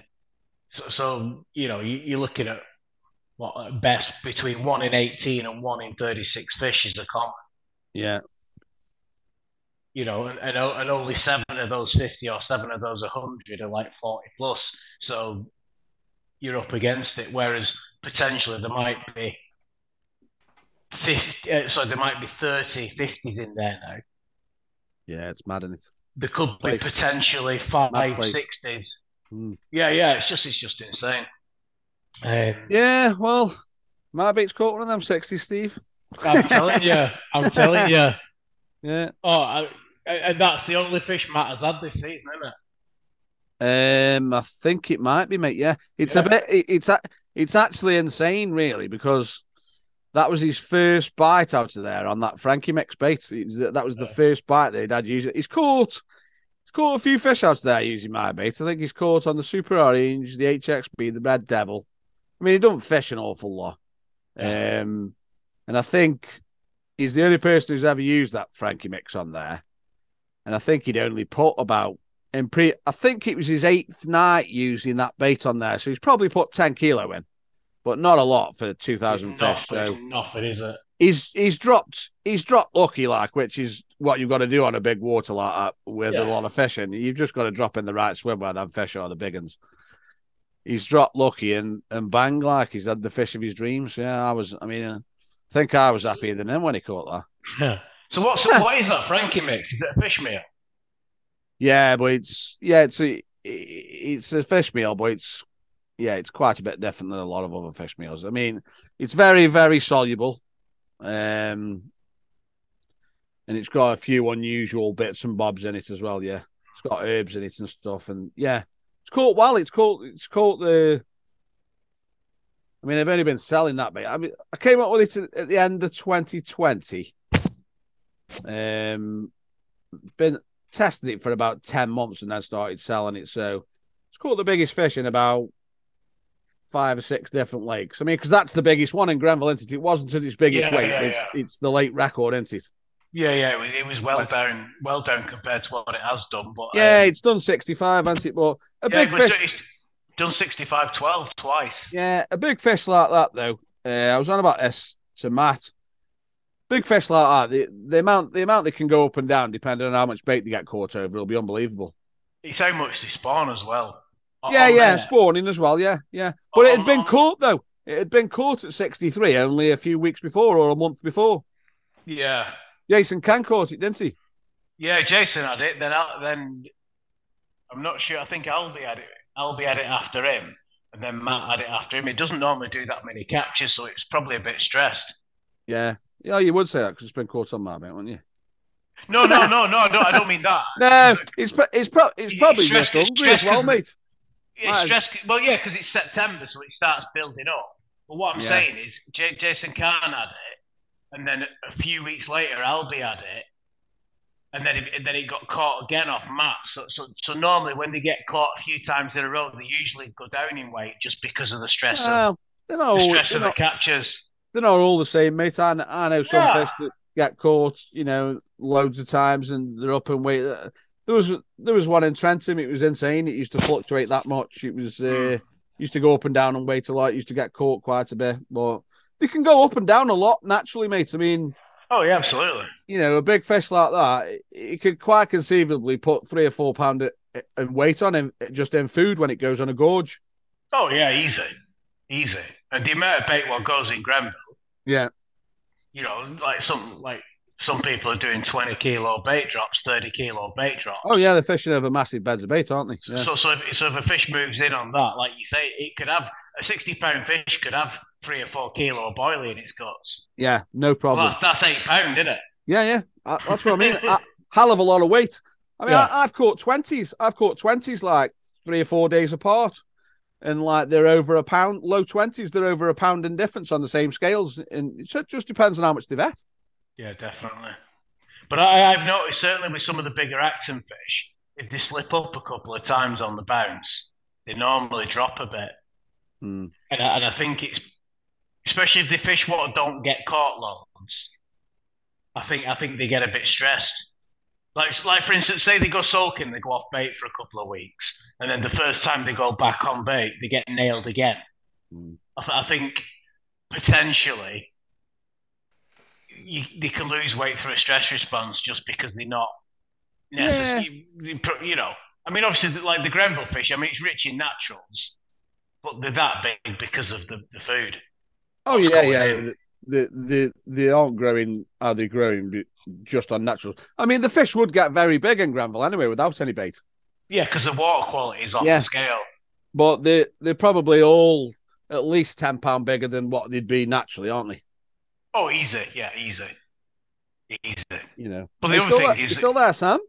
Speaker 2: So, so you know, you, you're looking at what at best between one in 18 and one in 36 fish is a common
Speaker 3: yeah.
Speaker 2: You know, and, and, and only seven of those 50 or seven of those 100 are like 40 plus. So you're up against it. Whereas potentially there might be 50, uh, so there might be 30, 50s in there now.
Speaker 3: Yeah, it's mad, isn't it?
Speaker 2: There could be potentially five 60s.
Speaker 3: Hmm.
Speaker 2: Yeah, yeah, it's just, it's just insane. Um,
Speaker 3: Yeah, well, my beat's caught one of them sexy, Steve.
Speaker 2: I'm telling you, I'm telling you.
Speaker 3: Yeah.
Speaker 2: Oh, I, and that's the only fish Matt has had this season, isn't it?
Speaker 3: Um, I think it might be, mate. Yeah, it's
Speaker 2: Yeah.
Speaker 3: a bit. it- It's a- it's actually insane, really, because that was his first bite out of there on that Frankie Mix bait. Was- That was the
Speaker 2: Yeah.
Speaker 3: first bite that he'd had using. He's caught. He's caught a few fish out of there using my bait. I think he's caught on the Super Orange, the HXB, the Red Devil. I mean, he don't fish an awful lot.
Speaker 2: Yeah.
Speaker 3: Um, and I think he's the only person who's ever used that Frankie Mix on there. and I think he'd only put about in pre. I think it was his eighth night using that bait on there, so he's probably put ten kilo in, but not a lot for two thousand fish. So
Speaker 2: nothing, is it?
Speaker 3: he's he's dropped he's dropped lucky like, which is what you've got to do on a big water like that with
Speaker 2: Yeah.
Speaker 3: a lot of fishing. You've just got to drop in the right swim where them fish are the big ones. He's dropped lucky and and bang like he's had the fish of his dreams. Yeah, I was. I mean, uh, I think I was happier than him when he caught that.
Speaker 2: Yeah. So what's the, what is that Frankie mix? Is it a fish meal?
Speaker 3: Yeah, but it's yeah, it's a it's a fish meal, but it's yeah, it's quite a bit different than a lot of other fish meals. I mean, it's very very soluble, um, and it's got a few unusual bits and bobs in it as well. Yeah, it's got herbs in it and stuff, and yeah, it's called well, it's called it's called the. I mean, I've only been selling that bit. I mean, I came up with it at the end of 2020. Um, been testing it for about 10 months and then started selling it. So it's caught the biggest fish in about five or six different lakes. I mean, because that's the biggest one in Grenville, isn't it? It wasn't its biggest
Speaker 2: Yeah,
Speaker 3: weight.
Speaker 2: yeah,
Speaker 3: it's,
Speaker 2: yeah.
Speaker 3: it's the late record, isn't it?
Speaker 2: Yeah, yeah. It was, it was well down, well down compared to what it has done. But
Speaker 3: Yeah,
Speaker 2: um,
Speaker 3: it's done 65, hasn't it? But a big fish.
Speaker 2: Done 65-12 twice.
Speaker 3: Yeah, a big fish like that, though. Uh, I was on about this to Matt. Big fish like that, the, the amount the amount they can go up and down depending on how much bait they get caught over will be unbelievable.
Speaker 2: It's how much they spawn as well.
Speaker 3: Yeah,
Speaker 2: on
Speaker 3: yeah,
Speaker 2: there.
Speaker 3: spawning as well. Yeah, yeah. But it had been
Speaker 2: Um,
Speaker 3: caught though. It had been caught at 63 only a few weeks before or a month before.
Speaker 2: Yeah,
Speaker 3: Jason Kahn caught it, didn't he?
Speaker 2: yeah. Jason had it. Then, I, then I'm not sure. I think Albie had it. Albie had it after him, and then Matt had it after him. He doesn't normally do that many captures, so it's probably a bit stressed.
Speaker 3: Yeah. Yeah, you would say that because it's been caught on my bait, wouldn't you?
Speaker 2: No, no, no, no, no. I don't mean that.
Speaker 3: No, it's it's, pro- it's
Speaker 2: It's
Speaker 3: probably
Speaker 2: stress-
Speaker 3: just
Speaker 2: it's
Speaker 3: hungry as well, mate.
Speaker 2: It's stress, well, yeah, because it's September, so it starts building up. But what I'm
Speaker 3: Yeah.
Speaker 2: saying is, J- Jason Kahn had it, and then a few weeks later, Albie had it, and then and then it got caught again off Matt. So, so, so normally when they get caught a few times in a row, they usually go down in weight just because of the stress of,
Speaker 3: Well, they're not,
Speaker 2: the
Speaker 3: all,
Speaker 2: stress of the
Speaker 3: not,
Speaker 2: captures.
Speaker 3: they're not all the same, mate. I, I know some
Speaker 2: Yeah.
Speaker 3: fish that get caught, you know, loads of times and they're up in weight. There was there was one in Trentham. It was insane. It used to fluctuate that much. It was uh, used to go up and down and weight a lot. It used to get caught quite a bit, but they can go up and down a lot naturally, mate. I mean,
Speaker 2: Oh yeah, absolutely.
Speaker 3: you know, a big fish like that, it, could quite conceivably put three or four pound in weight on him just in food when it goes on a gorge.
Speaker 2: Oh yeah, easy, easy. And the amount of bait what goes in Grenville,
Speaker 3: Yeah,
Speaker 2: you know, like some like some people are doing 20 kilo bait drops, 30 kilo bait drops.
Speaker 3: Oh yeah, they're fishing over massive beds of bait, aren't they? Yeah.
Speaker 2: So, so if, so if a fish moves in on that, like you say, it could have a 60 pound fish could have three or four kilo of boilie in its guts.
Speaker 3: Yeah, no problem.
Speaker 2: that's, that's eight pound, isn't it?
Speaker 3: Yeah, yeah, Uh, that's what I mean. A hell of a lot of weight. I mean,
Speaker 2: Yeah.
Speaker 3: I, I've caught twenties. I've caught twenties like three or four days apart, and like they're over a pound. Low twenties, they're over a pound in difference on the same scales, and it just depends on how much they've had.
Speaker 2: Yeah, definitely. But I, I've noticed certainly with some of the bigger acting fish, if they slip up a couple of times on the bounce, they normally drop a bit.
Speaker 3: Hmm.
Speaker 2: And I, and I think it's especially if the fish what don't get caught loads. I think I think they get a bit stressed. Like like for instance, say they go sulking, they go off bait for a couple of weeks, and then the first time they go back on bait, they get nailed again.
Speaker 3: Hmm.
Speaker 2: I, th- I think potentially you, they can lose weight through a stress response just because they're not
Speaker 3: Yeah.
Speaker 2: you know. I mean, obviously, like the Grenville fish, I mean, it's rich in naturals, but they're that big because of the, the food.
Speaker 3: Oh
Speaker 2: What's oh,
Speaker 3: yeah,
Speaker 2: yeah.
Speaker 3: The, the the they aren't growing. Are they growing just on natural? I mean, the fish would get very big in Granville anyway without any bait.
Speaker 2: Yeah, because the water quality is off
Speaker 3: Yeah.
Speaker 2: the scale.
Speaker 3: But they they're probably all at least ten pound bigger than what they'd be naturally, aren't they?
Speaker 2: Oh, easy. Yeah, easy. Easy.
Speaker 3: You know.
Speaker 2: But
Speaker 3: Are
Speaker 2: the
Speaker 3: you
Speaker 2: other
Speaker 3: still
Speaker 2: thing
Speaker 3: there?
Speaker 2: is
Speaker 3: You still there, Sam?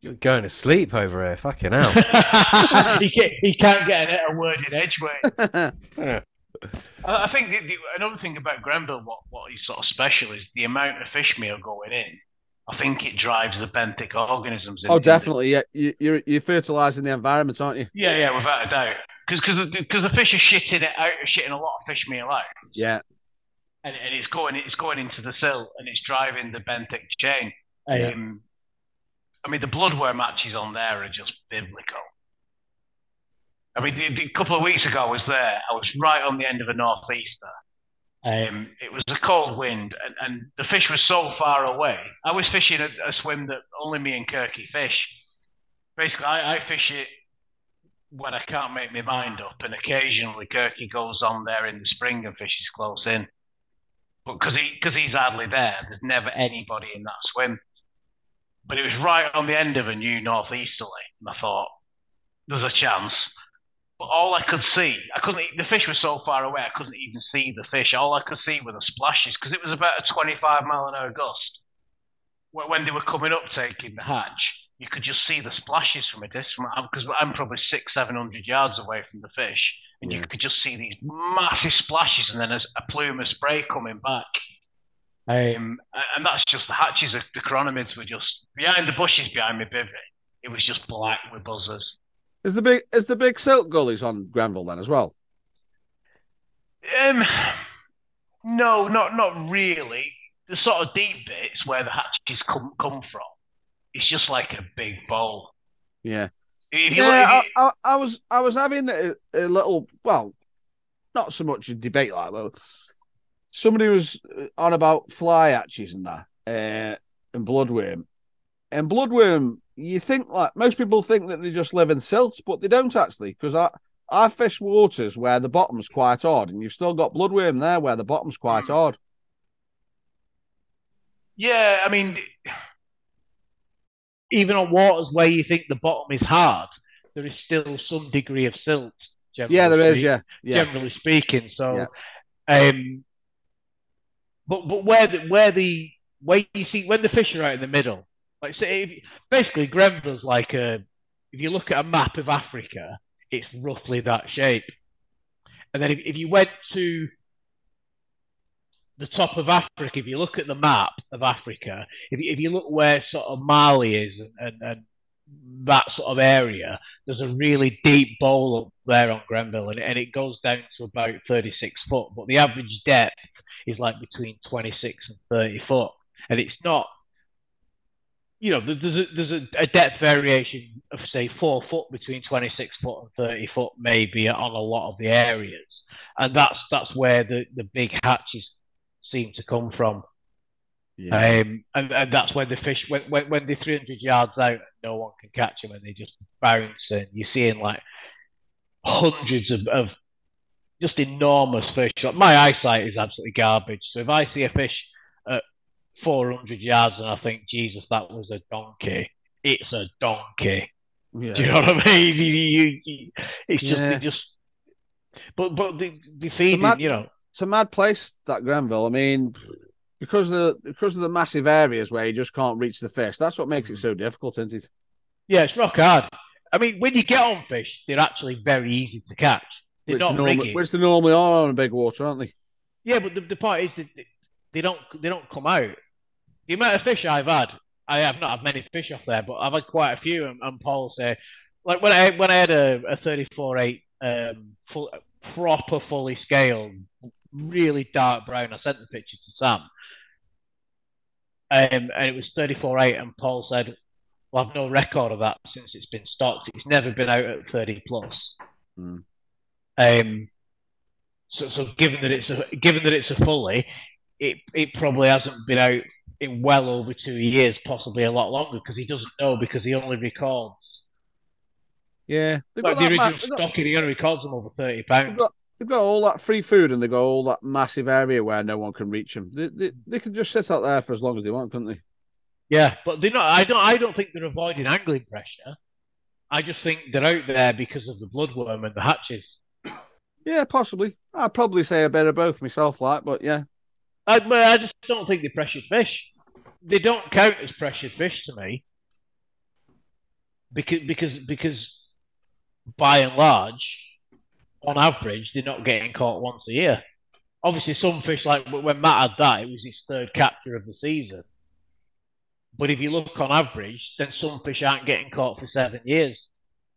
Speaker 1: You're going to sleep over here. Fucking hell.
Speaker 2: he, can't, he can't get a word in edgeway.
Speaker 1: Yeah.
Speaker 2: I I think the, the, another thing about Grenville, what, what is sort of special, is the amount of fish meal going in. I think it drives the benthic organisms. In,
Speaker 3: oh, definitely. Yeah, you, you're you're fertilizing the environment, aren't you?
Speaker 2: yeah, yeah, without a doubt. Because because the fish are shitting it out, shitting a lot of fish meal out,
Speaker 3: Yeah.
Speaker 2: and, and it's going it's going into the silt and it's driving the benthic chain. Um,
Speaker 3: Yeah.
Speaker 2: I mean, the bloodworm matches on there are just biblical. I mean, a couple of weeks ago I was there. I was right on the end of a northeaster. Um, it was a cold wind, and, and the fish was so far away. I was fishing a, a swim that only me and Kirky fish. Basically, I, I fish it when I can't make my mind up, and occasionally Kirky goes on there in the spring and fishes close in. But because he, cause he's hardly there, there's never anybody in that swim. But it was right on the end of a new northeasterly, and I thought, there's a chance. But all I could see, I couldn't. The fish was so far away, I couldn't even see the fish. All I could see were the splashes because it was about a 25 mile an hour gust. When they were coming up, taking the hatch, you could just see the splashes from a distance. Because I'm probably six, seven hundred yards away from the fish, and you could just see these massive splashes, and then a, a plume of spray coming back. Um, and that's just the hatches. of The chironomids were just behind the bushes behind me bivvy. It was just black with buzzers.
Speaker 3: Is the big is the big silt gullies on Granville then as well?
Speaker 2: Um, no, not not really. The sort of deep bits where the hatches come come from, it's just like a big bowl.
Speaker 3: Yeah. Yeah, I, I, I was I was having a, a little well, not so much a debate like well, somebody was on about fly hatches and that, uh, and bloodworm, and bloodworm. You think like most people think that they just live in silts, but they don't actually because I I fish waters where the bottom's quite hard, and you've still got bloodworm there where the bottom's quite
Speaker 2: Hmm.
Speaker 3: hard.
Speaker 2: yeah, I mean, even on waters where you think the bottom is hard, there is still some degree of silt. generally
Speaker 3: Yeah, there is. Yeah, yeah,
Speaker 2: generally speaking. So, um, but but where the where the where you see when the fish are out in the middle, like say, basically Grenville's like a. If you look at a map of Africa, it's roughly that shape. And then if, if you went to the top of Africa, if you look at the map of Africa, if you, if you look where sort of Mali is and, and, and that sort of area, there's a really deep bowl up there on Grenville, and, and it goes down to about 36 foot. But the average depth is like between 26 and 30 foot, and it's not. You know, there's a, there's a, a depth variation of say four foot between 26 foot and 30 foot, maybe on a lot of the areas, and that's that's where the, the big hatches seem to come from.
Speaker 3: yeah.
Speaker 2: Um, and, and that's when the fish, when, when, when they're 300 yards out, no one can catch them and they just bounce. And you're seeing like hundreds of, of just enormous fish. Like, my eyesight is absolutely garbage. So if I see a fish 400 yards and I think, Jesus, that was a donkey, it's a donkey.
Speaker 3: yeah.
Speaker 2: Do you know what I mean? You, you, you, it's just,
Speaker 3: Yeah.
Speaker 2: just, but, but they, they feeding,
Speaker 3: mad-
Speaker 2: you know.
Speaker 3: it's a mad place that Granville. I mean, because of the because of the massive areas where you just can't reach the fish. That's what makes it so difficult, isn't it?
Speaker 2: Yeah, it's rock hard. I mean, when you get on fish, they're actually very easy to catch. They're
Speaker 3: Which,
Speaker 2: not
Speaker 3: normally,
Speaker 2: riggy.
Speaker 3: which they normally are on a big water, aren't they?
Speaker 2: Yeah, but the, the point is that they don't they don't come out. The amount of fish I've had, I have not had many fish off there, but I've had quite a few. And, and Paul say, like when I when I had a, a 34.8 um, full, proper fully scaled, really dark brown. I sent the picture to Sam, um, and it was 34.8. And Paul said, "Well, I've no record of that since it's been stocked. It's never been out at 30 plus."
Speaker 3: Hmm.
Speaker 2: Um, so, so given that it's a given that it's a fully, it it probably hasn't been out in well over two years, possibly a lot longer, because he doesn't know because he only records
Speaker 3: Yeah, they've
Speaker 2: like
Speaker 3: got,
Speaker 2: the
Speaker 3: ma-
Speaker 2: original
Speaker 3: they've, got,
Speaker 2: stocking. He only records them over thirty
Speaker 3: they've,
Speaker 2: pounds.
Speaker 3: they've got all that free food and they've got all that massive area where no one can reach them. They, they, they can just sit out there for as long as they want, couldn't they?
Speaker 2: Yeah, but they're not. I don't. I don't think they're avoiding angling pressure. I just think they're out there because of the bloodworm and the hatches.
Speaker 3: Yeah, possibly. I'd probably say a bit of both myself, like, but yeah.
Speaker 2: I, I just don't think they're pressured fish. They don't count as pressured fish to me. Because because because by and large, on average, they're not getting caught once a year. Obviously, some fish like when Matt had that, it was his third capture of the season. But if you look on average, then some fish aren't getting caught for seven years.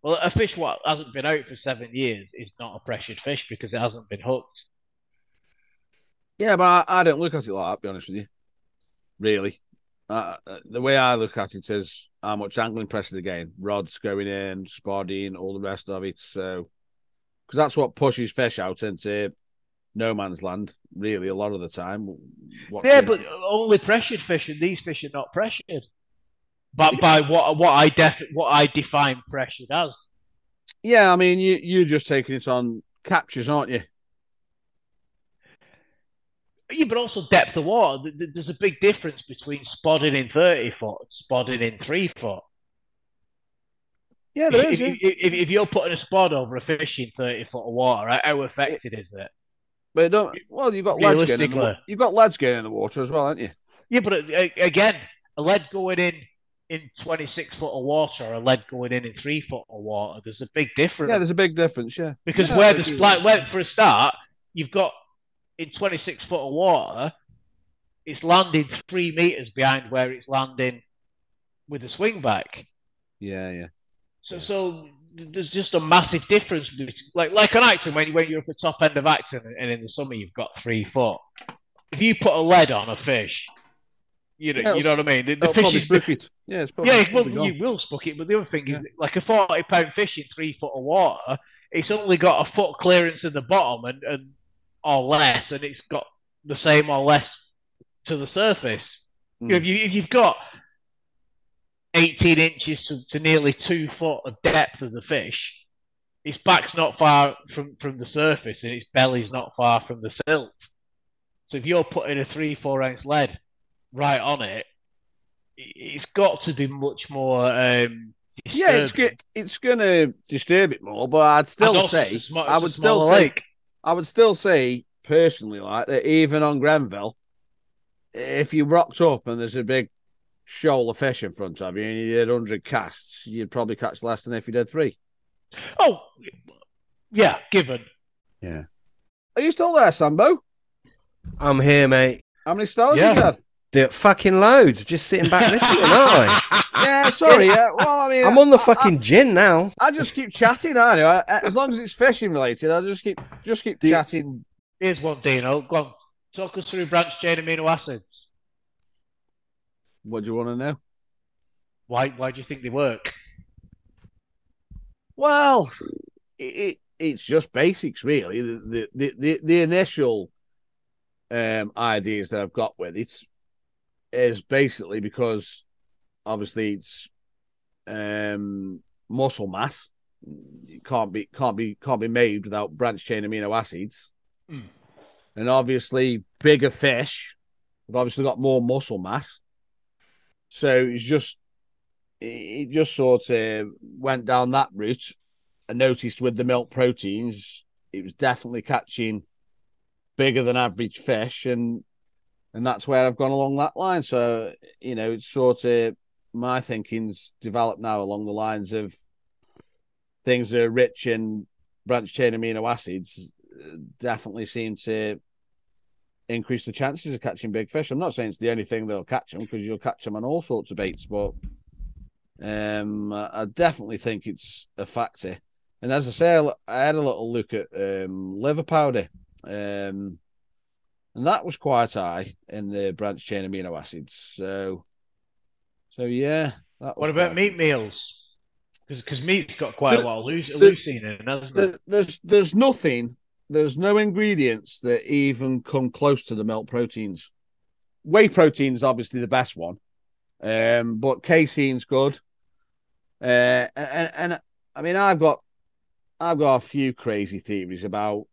Speaker 2: Well, a fish what hasn't been out for seven years is not a pressured fish because it hasn't been hooked.
Speaker 3: Yeah, but I, I don't look at it like that, to be honest with you. Really. uh, the way I look at it is how much angling pressure game, rods going in, spodding, all the rest of it. So, because that's what pushes fish out into no man's land, really, a lot of the time.
Speaker 2: What's yeah, but only pressured fish, and these fish are not pressured. But by what what I def what I define pressured as.
Speaker 3: Yeah, I mean you you're just taking it on captures, aren't you?
Speaker 2: Yeah, but also depth of water. There's a big difference between spodding in 30 foot spodding in three foot.
Speaker 3: Yeah, there if, is.
Speaker 2: If, if, if, you're putting a spod over a fish in 30 foot of water, how affected is it?
Speaker 3: But don't, well, you've got leads going in the, you've got leads going in the water as well, haven't you?
Speaker 2: Yeah, but uh, again, a lead going in in 26 foot of water or a lead going in in three foot of water, there's a big difference.
Speaker 3: Yeah, there's a big difference, yeah.
Speaker 2: Because
Speaker 3: yeah,
Speaker 2: where the like, where, for a start, you've got in 26 foot of water, it's landing three meters behind where it's landing with a swing back.
Speaker 3: Yeah, yeah.
Speaker 2: So, so there's just a massive difference. Like, like an Acton, when, when you're at the top end of Acton and in the summer you've got three foot. If you put a lead on a fish, you know, yeah, you know what I mean.
Speaker 3: The, the fish is, spook it. Yeah, it's probably,
Speaker 2: yeah, well, you will spook it. But the other thing yeah. is, like a forty pound fish in three foot of water, it's only got a foot clearance in the bottom and, and or less, and it's got the same or less to the surface. Mm. If, you, if you've got 18 inches to, to, nearly two foot of depth of the fish, its back's not far from, from the surface and its belly's not far from the silt. So if you're putting a three, four ounce lead right on it, it's got to be much more. Um,
Speaker 3: yeah, it's it's going to disturb it more, but I'd still say I would still say lake. I would still say personally, like that, even on Grenville, if you rocked up and there's a big shoal of fish in front of you and you did 100 casts, you'd probably catch less than if you did three.
Speaker 2: Oh, yeah, given.
Speaker 3: Yeah. Are you still there, Sambo?
Speaker 1: I'm here, mate.
Speaker 3: How many stars yeah. you got?
Speaker 1: The fucking loads. Just sitting back listening, aren't
Speaker 3: I? Yeah, sorry. Yeah. Well, I mean,
Speaker 1: I'm on the fucking I, gin now.
Speaker 3: I just keep chatting, aren't I? As long as it's fishing related, I just keep just keep Do chatting.
Speaker 2: Here's one, Dino. Go on. Talk us through branched chain amino acids.
Speaker 3: What do you want to know?
Speaker 2: Why? Why do you think they work?
Speaker 3: Well, it, it's just basics, really. The the the, the initial um, ideas that I've got with it is basically because obviously it's um, muscle mass. It can't be can't be can't be made without branch chain amino acids. Mm. And obviously bigger fish have obviously got more muscle mass. So it's just it just sort of went down that route. I noticed with the milk proteins, it was definitely catching bigger than average fish and and that's where I've gone along that line. So you know, it's sort of my thinking's developed now along the lines of things that are rich in branch chain amino acids definitely seem to increase the chances of catching big fish. I'm not saying it's the only thing that'll catch them because you'll catch them on all sorts of baits, but um, I definitely think it's a factor. And as I say, I had a little look at um, liver powder. Um, and that was quite high in the branch chain amino acids. So, so yeah.
Speaker 2: what about meat high. meals? Because meat's got quite the, a lot of leucine in it, hasn't
Speaker 3: it? There's there's nothing, there's no ingredients that even come close to the milk proteins. Whey protein is obviously the best one, um, but casein's good. Uh, and, and I mean, I've got I've got a few crazy theories about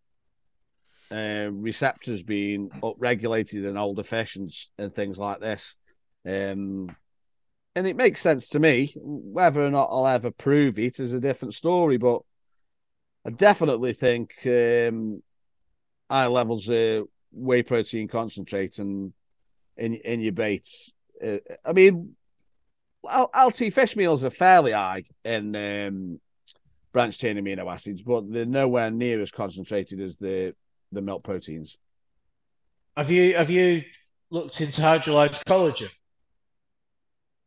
Speaker 3: uh, receptors being upregulated in older fish and, things like this. Um, and it makes sense to me. Whether or not I'll ever prove it is a different story, but I definitely think um, high levels of whey protein concentrate and in in your baits. Uh, I mean, LT fish meals are fairly high in um, branch chain amino acids, but they're nowhere near as concentrated as the the milk proteins.
Speaker 2: Have you have you looked into hydrolyzed collagen?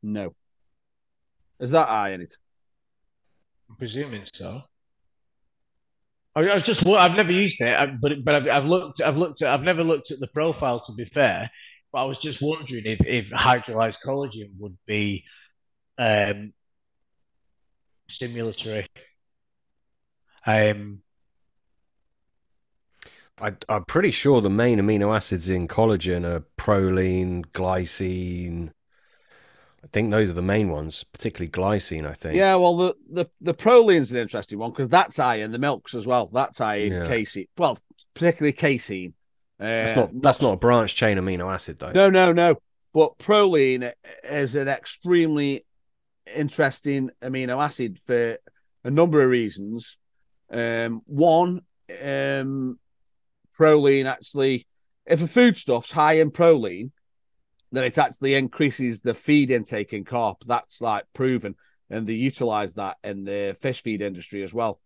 Speaker 3: No. Is that high in it?
Speaker 2: I'm presuming so. I, I just I've never used it, but but I've, I've looked I've looked at I've never looked at the profile to be fair. but I was just wondering if, if hydrolyzed collagen would be um, stimulatory. Um,
Speaker 1: I, I'm pretty sure the main amino acids in collagen are proline, glycine. I think those are the main ones, particularly glycine. I think.
Speaker 3: Yeah, well, the the the proline's an interesting one because that's high in the milks as well. That's high in
Speaker 1: Yeah.
Speaker 3: casein. Well, particularly casein. Uh,
Speaker 1: That's not that's not a branch chain amino acid though.
Speaker 3: No, no, no. But proline is an extremely interesting amino acid for a number of reasons. Um, one, um, proline actually, if a foodstuff's high in proline, then it actually increases the feed intake in carp. That's like proven, and they utilize that in the fish feed industry as well.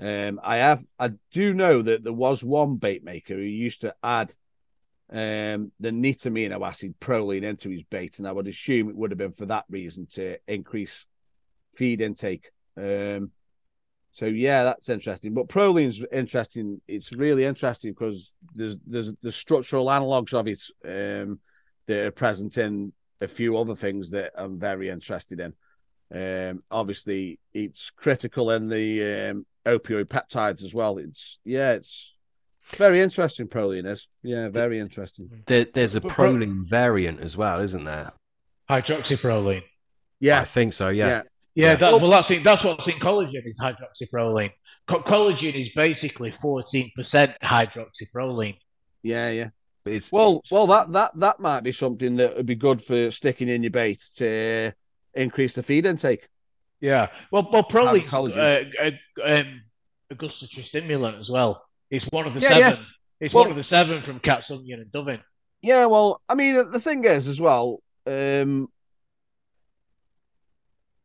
Speaker 3: Um, I have, I do know that there was one bait maker who used to add um, the neat amino acid proline into his bait, and I would assume it would have been for that reason to increase feed intake. Um, so yeah, that's interesting. But proline's interesting. It's really interesting because there's there's the structural analogs of it um, that are present in a few other things that I'm very interested in. Um, obviously, it's critical in the um, opioid peptides as well. It's yeah, it's very interesting. Proline is yeah, very interesting.
Speaker 1: There, there's a proline variant as well, isn't there?
Speaker 2: hydroxyproline.
Speaker 3: Yeah, I
Speaker 1: think so. Yeah.
Speaker 3: yeah,
Speaker 2: Yeah,
Speaker 1: Yeah.
Speaker 2: That, well, that's in, that's what's in collagen is hydroxyproline. Co- collagen is basically fourteen percent hydroxyproline.
Speaker 3: yeah, yeah.
Speaker 1: It's
Speaker 3: Well, well, that that that might be something that would be good for sticking in your bait to increase the feed intake.
Speaker 2: Yeah, well, well, proline,
Speaker 3: collagen.
Speaker 2: uh, uh, um, a gustatory stimulant as well. It's one of the
Speaker 3: Yeah, yeah.
Speaker 2: seven. It's
Speaker 3: Well-
Speaker 2: one of the seven from Kasumyan and Døving.
Speaker 3: Yeah, well, I mean, the thing is as well, um,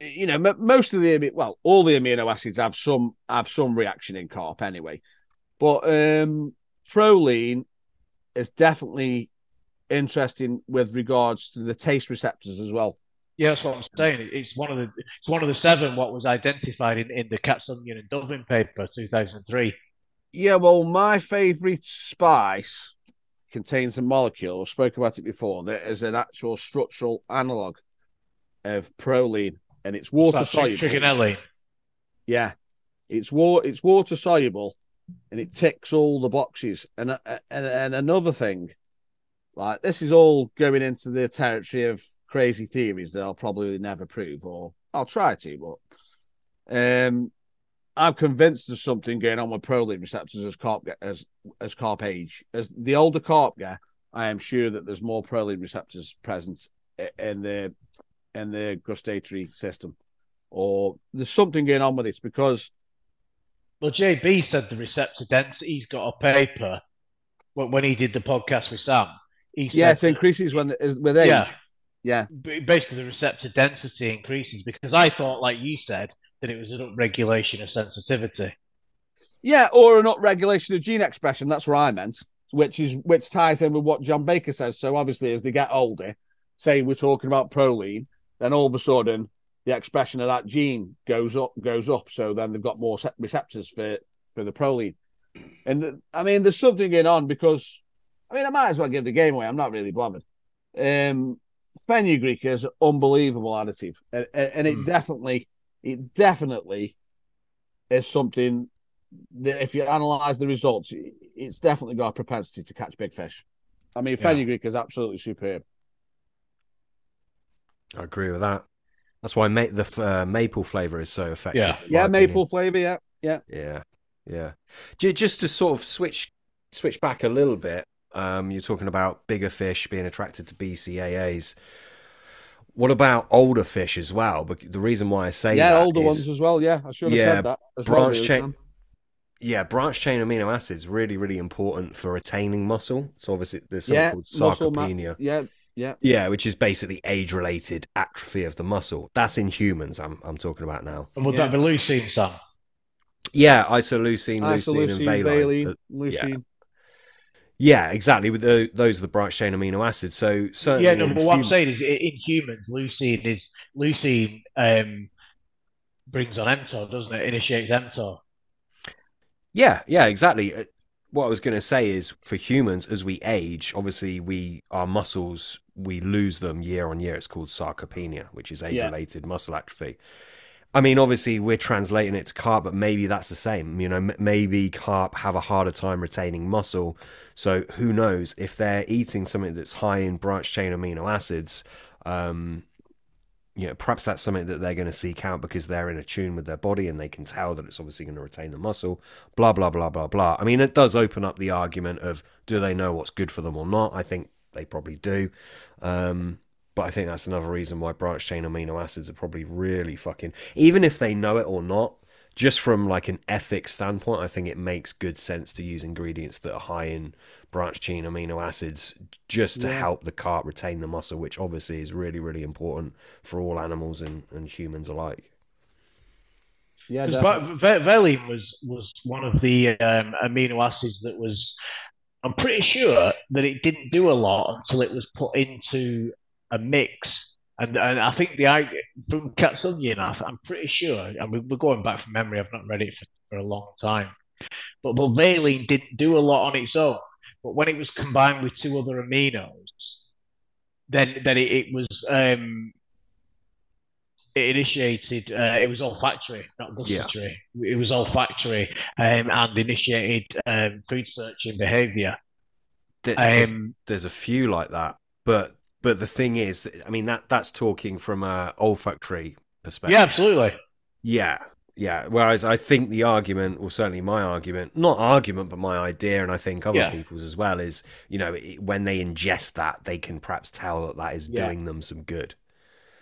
Speaker 3: you know, m- most of the well, all the amino acids have some have some reaction in carp anyway, but um, proline is definitely interesting with regards to the taste receptors as well.
Speaker 2: Yeah, that's what I'm saying. It's one of the it's one of the seven what was identified in, in the Kasumyan and Døving paper, two thousand three.
Speaker 3: Yeah, well, my favorite spice contains a molecule. I spoke about it before. That is an actual structural analog of proline, and it's water soluble.
Speaker 2: Trigonelline.
Speaker 3: Yeah, it's wa- it's water soluble, and it ticks all the boxes. And uh, and and another thing, like this is all going into the territory of crazy theories that I'll probably never prove, or I'll try to, but um, I'm convinced there's something going on with proline receptors as carp get, as as carp age. As the older carp get, I am sure that there's more proline receptors present in the in the gustatory system, or there's something going on with it because
Speaker 2: Well, JB said the receptor density. He's got a paper when, when he did the podcast with Sam. He said
Speaker 3: yeah, it increases when is with age.
Speaker 2: Yeah.
Speaker 3: Yeah,
Speaker 2: basically the receptor density increases because I thought, like you said, that it was an upregulation of sensitivity.
Speaker 3: yeah, or an upregulation of gene expression. That's what I meant, which is which ties in with what John Baker says. So obviously, as they get older, say we're talking about proline, then all of a sudden the expression of that gene goes up, goes up. So then they've got more receptors for for the proline. And the, I mean, there's something going on because I mean, I might as well give the game away. I'm not really bothered. Um, fenugreek is an unbelievable additive, and, and it
Speaker 2: Hmm.
Speaker 3: definitely, it definitely is something that if you analyze the results, it's definitely got a propensity to catch big fish. I mean,
Speaker 2: Yeah.
Speaker 3: fenugreek is absolutely superb.
Speaker 1: I agree with that. That's why ma- the f- uh, maple flavor is so effective.
Speaker 2: Yeah.
Speaker 3: Yeah,
Speaker 1: my
Speaker 3: maple flavor. Yeah, yeah.
Speaker 1: Yeah, yeah. Ju- Just to sort of switch switch back a little bit. Um, you're talking about bigger fish being attracted to BCAAs. What about older fish as well? But the reason why I say
Speaker 3: yeah,
Speaker 1: that
Speaker 3: older
Speaker 1: is-
Speaker 3: ones as well. Yeah, I should have
Speaker 1: Yeah,
Speaker 3: said that. As well,
Speaker 1: branch
Speaker 3: really,
Speaker 1: chain-
Speaker 3: Sam.
Speaker 1: yeah, branch chain amino acids really, really important for retaining muscle. So obviously there's something
Speaker 3: Yeah,
Speaker 1: called
Speaker 3: muscle ma-
Speaker 1: sarcopenia.
Speaker 3: Yeah, yeah.
Speaker 1: Yeah, which is basically age-related atrophy of the muscle. That's in humans. I'm I'm talking about now.
Speaker 2: And would
Speaker 3: Yeah.
Speaker 2: that be leucine, Sam?
Speaker 1: Yeah, isoleucine, leucine,
Speaker 3: Isoleucine,
Speaker 1: and valine.
Speaker 3: valine,
Speaker 1: Uh,
Speaker 3: leucine.
Speaker 1: yeah, exactly. With the, those are the branch chain amino acids. So certainly,
Speaker 2: yeah, no,
Speaker 1: in
Speaker 2: but what
Speaker 1: hum-
Speaker 2: I'm saying is, in humans, leucine is leucine um, brings on mTOR, doesn't it? Initiates mTOR.
Speaker 1: yeah, yeah, exactly. What I was going to say is for humans, as we age, obviously we our muscles we lose them year on year. It's called sarcopenia, which is age-related muscle atrophy. I mean, obviously we're translating it to carp, but maybe that's the same. You know, m- maybe carp have a harder time retaining muscle. So who knows if they're eating something that's high in branch chain amino acids. Um, you know, perhaps that's something that they're going to seek out because they're in a tune with their body and they can tell that it's obviously going to retain the muscle. Blah blah blah blah blah. I mean, it does open up the argument of do they know what's good for them or not? I think they probably do. Um, but I think that's another reason why branched chain amino acids are probably really fucking. Even if they know it or not, just from like an ethics standpoint, I think it makes good sense to use ingredients that are high in branched chain amino acids just to
Speaker 3: Yeah.
Speaker 1: help the carp retain the muscle, which obviously is really, really important for all animals and, and humans alike.
Speaker 3: Yeah,
Speaker 2: Because
Speaker 3: definitely.
Speaker 2: va- va- valine was was one of the um, amino acids that was. I'm pretty sure that it didn't do a lot until it was put into a mix, and and I think the idea from Kasumyan, I- I'm pretty sure. I mean, we're going back from memory. I've not read it for, for a long time, but but valine didn't do a lot on its own. But when it was combined with two other aminos, then then it, it was um, it initiated. Uh, it was olfactory, not gustatory. It was olfactory um, and initiated um, food searching behaviour.
Speaker 1: There- There's,
Speaker 2: Um,
Speaker 1: there's a few like that, but but the thing is, I mean that that's talking from a olfactory perspective.
Speaker 2: yeah, absolutely.
Speaker 1: Yeah, yeah. Whereas I think the argument, or certainly my argument, not argument, but my idea, and I think other
Speaker 2: Yeah.
Speaker 1: people's as well, is you know it, when they ingest that, they can perhaps tell that that is
Speaker 3: Yeah.
Speaker 1: doing them some good.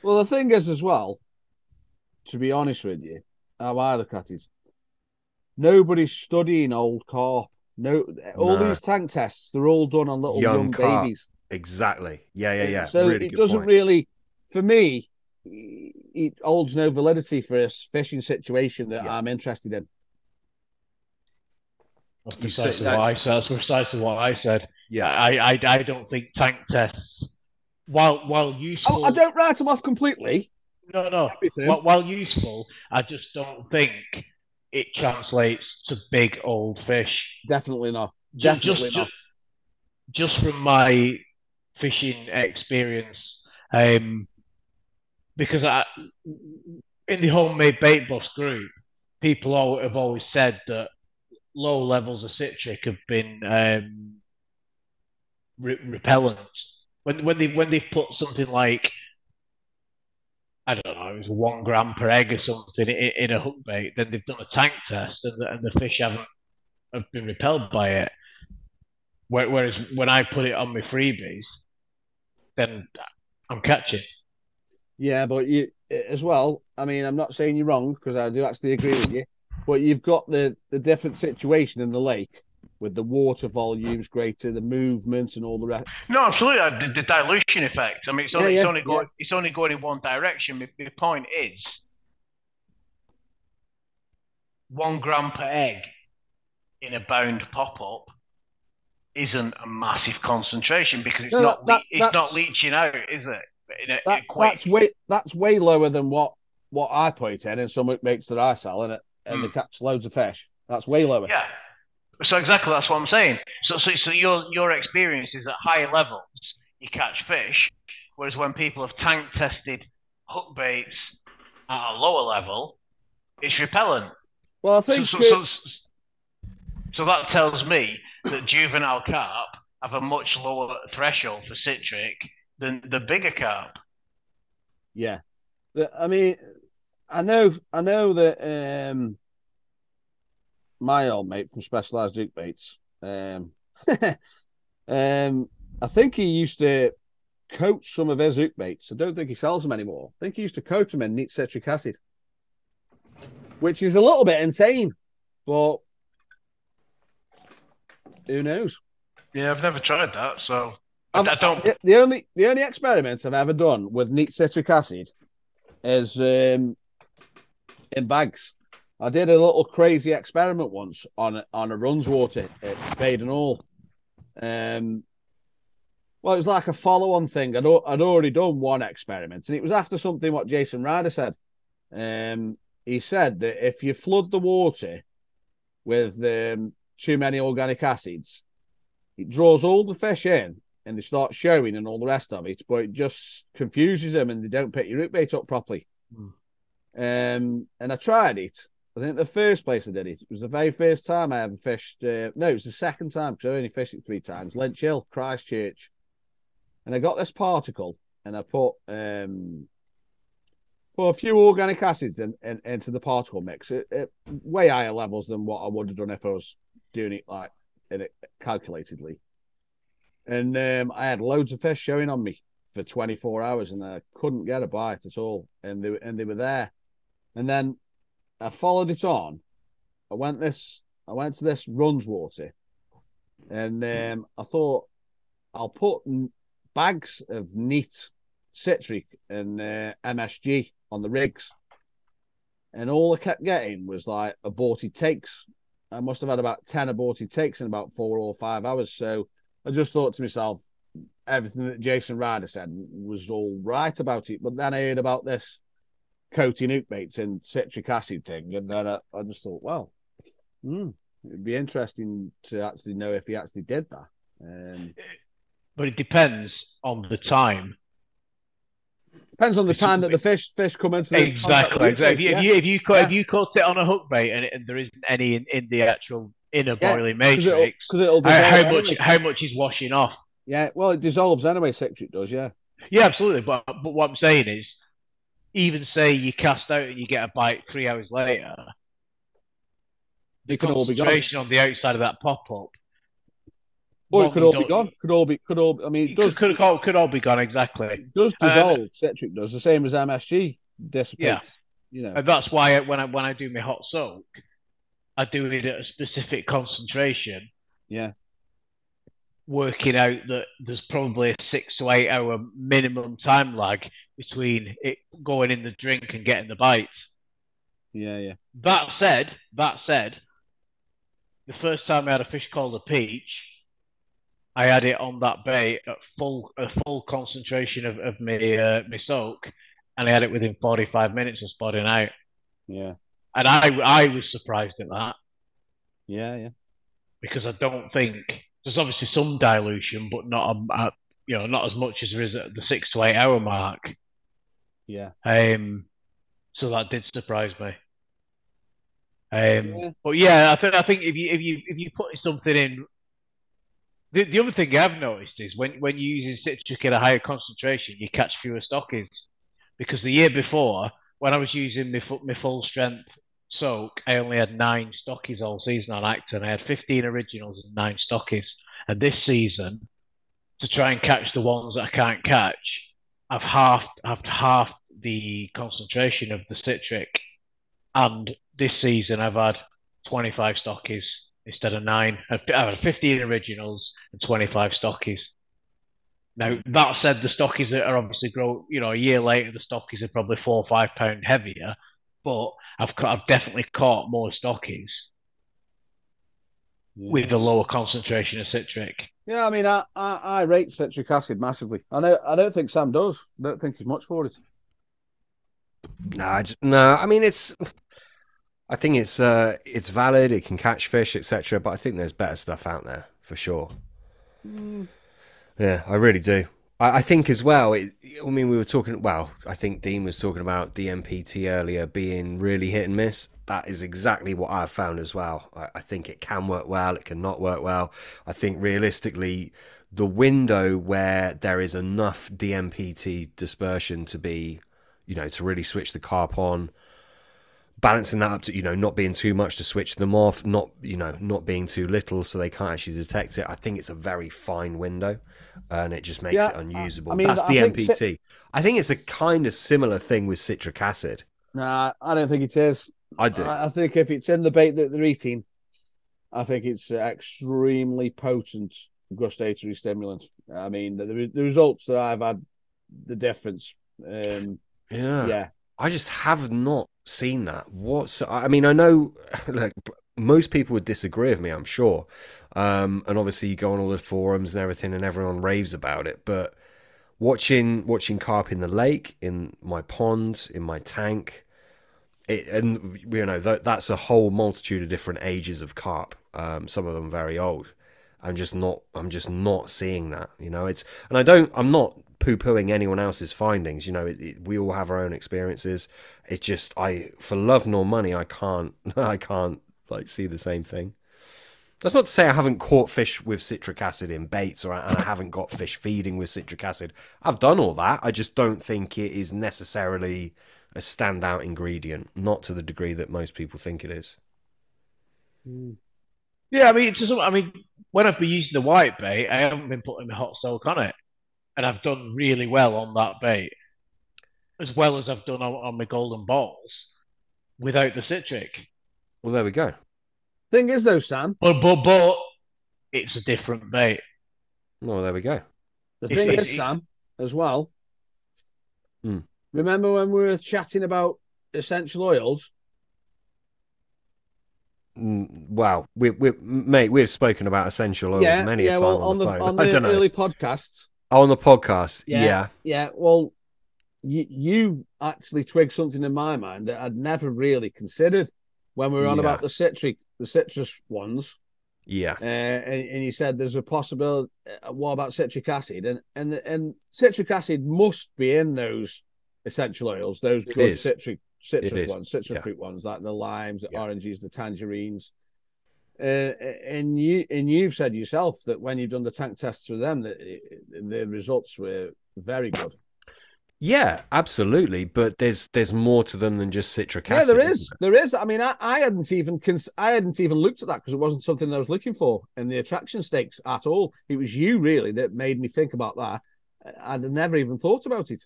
Speaker 3: Well, the thing is, as well, to be honest with you, how I look at it, nobody's studying old car. No, all
Speaker 1: No.
Speaker 3: these tank tests, they're all done on little
Speaker 1: Young
Speaker 3: young, babies.
Speaker 1: Exactly. Yeah, yeah, yeah.
Speaker 3: So
Speaker 1: really
Speaker 3: it doesn't
Speaker 1: point.
Speaker 3: really, for me, it holds no validity for a fishing situation that
Speaker 1: Yeah.
Speaker 3: I'm interested in.
Speaker 2: That's
Speaker 1: You say-
Speaker 2: precisely, what I said. That's precisely what I said.
Speaker 1: Yeah,
Speaker 2: I, I, I don't think tank tests, while while useful,
Speaker 3: Oh, I don't write them off completely.
Speaker 2: no, no,
Speaker 3: Everything.
Speaker 2: while, while useful, I just don't think it translates to big old fish.
Speaker 3: Definitely not.
Speaker 2: Ju-
Speaker 3: Definitely
Speaker 2: just,
Speaker 3: not.
Speaker 2: Just, just from my fishing experience, um, because I, in the homemade bait bus group, people have always said that low levels of citric have been um, re- repellent. When when they when they put something like I don't know, it was one gram per egg or something in, in a hook bait, then they've done a tank test and the, and the fish haven't have been repelled by it. Whereas when I put it on my freebies, then I'm catching.
Speaker 3: Yeah, but you as well. I mean, I'm not saying you're wrong because I do actually agree with you. But you've got the the different situation in the lake with the water volumes greater, the movement, and all the rest.
Speaker 4: No, absolutely. uh, The, the dilution effect. I mean, it's only,
Speaker 3: Yeah,
Speaker 4: it's only going it's only going in one direction. My, my point is, one gram per egg in a bound pop up isn't a massive concentration because it's
Speaker 3: No,
Speaker 4: not
Speaker 3: that-
Speaker 4: le- it's not leaching out, is it? A,
Speaker 3: That, that's way that's way lower than what what I put it in and some mates that I sell, and it and they
Speaker 4: Hmm.
Speaker 3: catch loads of fish. That's way lower.
Speaker 4: Yeah. So exactly that's what I'm saying. So so, so your your experience is at higher levels you catch fish, whereas when people have tank tested hook baits at a lower level, it's repellent.
Speaker 3: Well, I think
Speaker 4: so,
Speaker 3: uh,
Speaker 4: so, so that tells me that juvenile carp have a much lower threshold for citric than the bigger carp.
Speaker 3: Yeah, I mean, I know, I know that um, my old mate from Specialized Duke Baits, um, um, I think he used to coat some of his hook baits. I don't think he sells them anymore. I think he used to coat them in neat citric acid, which is a little bit insane, but who knows?
Speaker 4: Yeah, I've never tried that, so I,
Speaker 3: I've-
Speaker 4: I don't.
Speaker 3: The, the only the only experiment I've ever done with neat citric acid is um, in bags. I did a little crazy experiment once on on a runs water at Baden Hall. Um, well, it was like a follow on thing. I'd, I'd already done one experiment, and it was after something what Jason Ryder said. Um, he said that if you flood the water with um, too many organic acids, it draws all the fish in and they start showing and all the rest of it, but it just confuses them and they don't pick your root bait up properly.
Speaker 2: Hmm.
Speaker 3: Um, and I tried it. I think the first place I did it, it was the very first time I ever fished. Uh, no, it was the second time because I only fished it three times. Linch Hill, Christchurch, and I got this particle and I put um, put a few organic acids in, in, into the particle mix at, at way higher levels than what I would have done if I was doing it like in it calculatedly. And um, I had loads of fish showing on me for 24 hours, and I couldn't get a bite at all. And they and they were there. And then I followed it on. I went this. I went to this runs water, and um, I thought I'll put bags of neat citric and uh, MSG on the rigs, and all I kept getting was like aborted takes. I must have had about ten aborted takes in about four or five hours. So I just thought to myself, everything that Jason Ryder said was all right about it. But then I heard about this hook baits and citric acid thing, and then I, I just thought, well, hmm, it'd be interesting to actually know if he actually did that. Um,
Speaker 2: But it depends on the time.
Speaker 3: Depends on the time that the fish fish come into the
Speaker 2: Exactly. exactly. If, you, if you if you caught
Speaker 3: Yeah.
Speaker 2: if you caught it on a hook bait and, it, and there isn't any in, in the actual inner
Speaker 3: Yeah,
Speaker 2: boiling
Speaker 3: yeah, 'cause it'll,
Speaker 2: matrix,
Speaker 3: 'cause it'll
Speaker 2: how, how much
Speaker 3: anyway.
Speaker 2: how much is washing off?
Speaker 3: Yeah, well, it dissolves anyway. Citric does, yeah.
Speaker 2: Yeah, absolutely. But but what I'm saying is, even say you cast out and you get a bite three hours later,
Speaker 3: It can all be gone.
Speaker 2: concentration on the outside of that pop up.
Speaker 3: Or it could all be gone. Could all be. Could all. I mean, it does.
Speaker 2: Could, could, all, could all be gone exactly.
Speaker 3: It does
Speaker 2: Uh,
Speaker 3: dissolve. citric does the same as MSG dissipates. You know.
Speaker 2: And that's why when I when I do my hot soak, I do it at a specific concentration,
Speaker 3: Yeah.
Speaker 2: working out that there's probably a six to eight hour minimum time lag between it going in the drink and getting the bite.
Speaker 3: Yeah. Yeah.
Speaker 2: That said, that said, the first time I had a fish called a peach, I had it on that bait at full a full concentration of, of my uh, my soak, and I had it within 45 minutes of spodding out.
Speaker 3: Yeah.
Speaker 2: And I I was surprised at that
Speaker 3: Yeah. Yeah.
Speaker 2: because I don't think there's obviously some dilution, but not a, a you know not as much as there is at the six to eight hour mark.
Speaker 3: Yeah.
Speaker 2: Um, so that did surprise me. Um,
Speaker 3: Yeah.
Speaker 2: but yeah, I think I think if you if you if you put something in, the, the other thing I've noticed is when when you're using citric at a higher concentration, you catch fewer stockies. Because the year before, when I was using my, my full strength soak, I only had nine stockies all season on Acton. I had 15 originals and nine stockies. And this season, to try and catch the ones that I can't catch, I've halved, I've halved the concentration of the citric. And this season, I've had 25 stockies instead of nine. I've had 15 originals and 25 stockies. Now that said, the stockies that are obviously grow, you know, a year later, the stockies are probably four or five pound heavier. But I've I've definitely caught more stockies
Speaker 3: Yeah.
Speaker 2: with a lower concentration of citric.
Speaker 3: Yeah, I mean, I, I, I rate citric acid massively. I know. I don't think Sam does. I don't think he's much for it.
Speaker 1: No, I just, no. I mean, it's. I think it's uh, it's valid. It can catch fish, etc. But I think there's better stuff out there for sure. Mm. Yeah, I really do. I, I think as well. It, I mean, we were talking. Well, I think Dean was talking about DMPT earlier being really hit and miss. That is exactly what I've found as well. I, I think it can work well. It can not work well. I think realistically, the window where there is enough DMPT dispersion to be, you know, to really switch the carp on balancing that up to you know not being too much to switch them off not you know not being too little so they can't actually detect it i think it's a very fine window and it just makes
Speaker 3: Yeah,
Speaker 1: it unusable
Speaker 3: I mean,
Speaker 1: that's
Speaker 3: I
Speaker 1: dmpt
Speaker 3: ci-
Speaker 1: i think it's a kind of similar thing with citric acid
Speaker 3: Nah, I don't think it is.
Speaker 1: i do
Speaker 3: I, I think if it's in the bait that they're eating, I think it's extremely potent gustatory stimulant. I mean, the, the results that I've had, the difference. Um,
Speaker 1: yeah
Speaker 3: yeah,
Speaker 1: i just have not seen that what's i mean i know like most people would disagree with me i'm sure um and obviously you go on all the forums and everything and everyone raves about it but watching watching carp in the lake in my pond in my tank it, and you know th- that's a whole multitude of different ages of carp. Um, some of them very old. I'm just not. I'm just not seeing that. You know, it's and I don't. I'm not poo-pooing anyone else's findings. You know, it, it, we all have our own experiences. It's just I, for love nor money, I can't. I can't like see the same thing. That's not to say I haven't caught fish with citric acid in baits or and I haven't got fish feeding with citric acid. I've done all that. I just don't think it is necessarily a standout ingredient, not to the degree that most people think it is. Hmm.
Speaker 2: Yeah, I mean, it's just, I mean, when I've been using the white bait, I haven't been putting the hot soak on it, and I've done really well on that bait, as well as I've done on, on my golden balls, without the citric.
Speaker 1: Well, there we go.
Speaker 3: Thing is, though, Sam,
Speaker 2: But but but it's a different bait.
Speaker 1: Well, there we go.
Speaker 3: the thing
Speaker 2: it-
Speaker 3: is,
Speaker 2: if-
Speaker 3: Sam, as well.
Speaker 1: Hmm.
Speaker 3: Remember when we were chatting about essential oils?
Speaker 1: Mm, Wow, we, we, mate, we've spoken about essential oils
Speaker 3: yeah,
Speaker 1: many
Speaker 3: yeah.
Speaker 1: a time
Speaker 3: well,
Speaker 1: on, the, phone.
Speaker 3: on
Speaker 1: I don't know.
Speaker 3: early podcasts,
Speaker 1: Oh, on the podcast,
Speaker 3: Yeah.
Speaker 1: yeah.
Speaker 3: yeah. Well, you you actually twigged something in my mind that I'd never really considered when we were on
Speaker 1: Yeah.
Speaker 3: about the citric, the citrus ones.
Speaker 1: Yeah,
Speaker 3: Uh, and, and you said there's a possibility. Uh, what about citric acid? And and and citric acid must be in those essential oils, those
Speaker 1: It
Speaker 3: good
Speaker 1: is.
Speaker 3: citric citrus ones, citrus
Speaker 1: yeah.
Speaker 3: fruit ones, like the limes, the
Speaker 1: Yeah.
Speaker 3: oranges, the tangerines. Uh, and you and you've said yourself that when you've done the tank tests with them, that the results were very good.
Speaker 1: yeah, absolutely. But there's there's more to them than just citric
Speaker 3: Yeah,
Speaker 1: acid.
Speaker 3: there
Speaker 1: isn't
Speaker 3: is. There is. I mean, I, I hadn't even cons- I hadn't even looked at that because it wasn't something I was looking for in the attraction stakes at all. It was you really that made me think about that. I'd never even thought about it.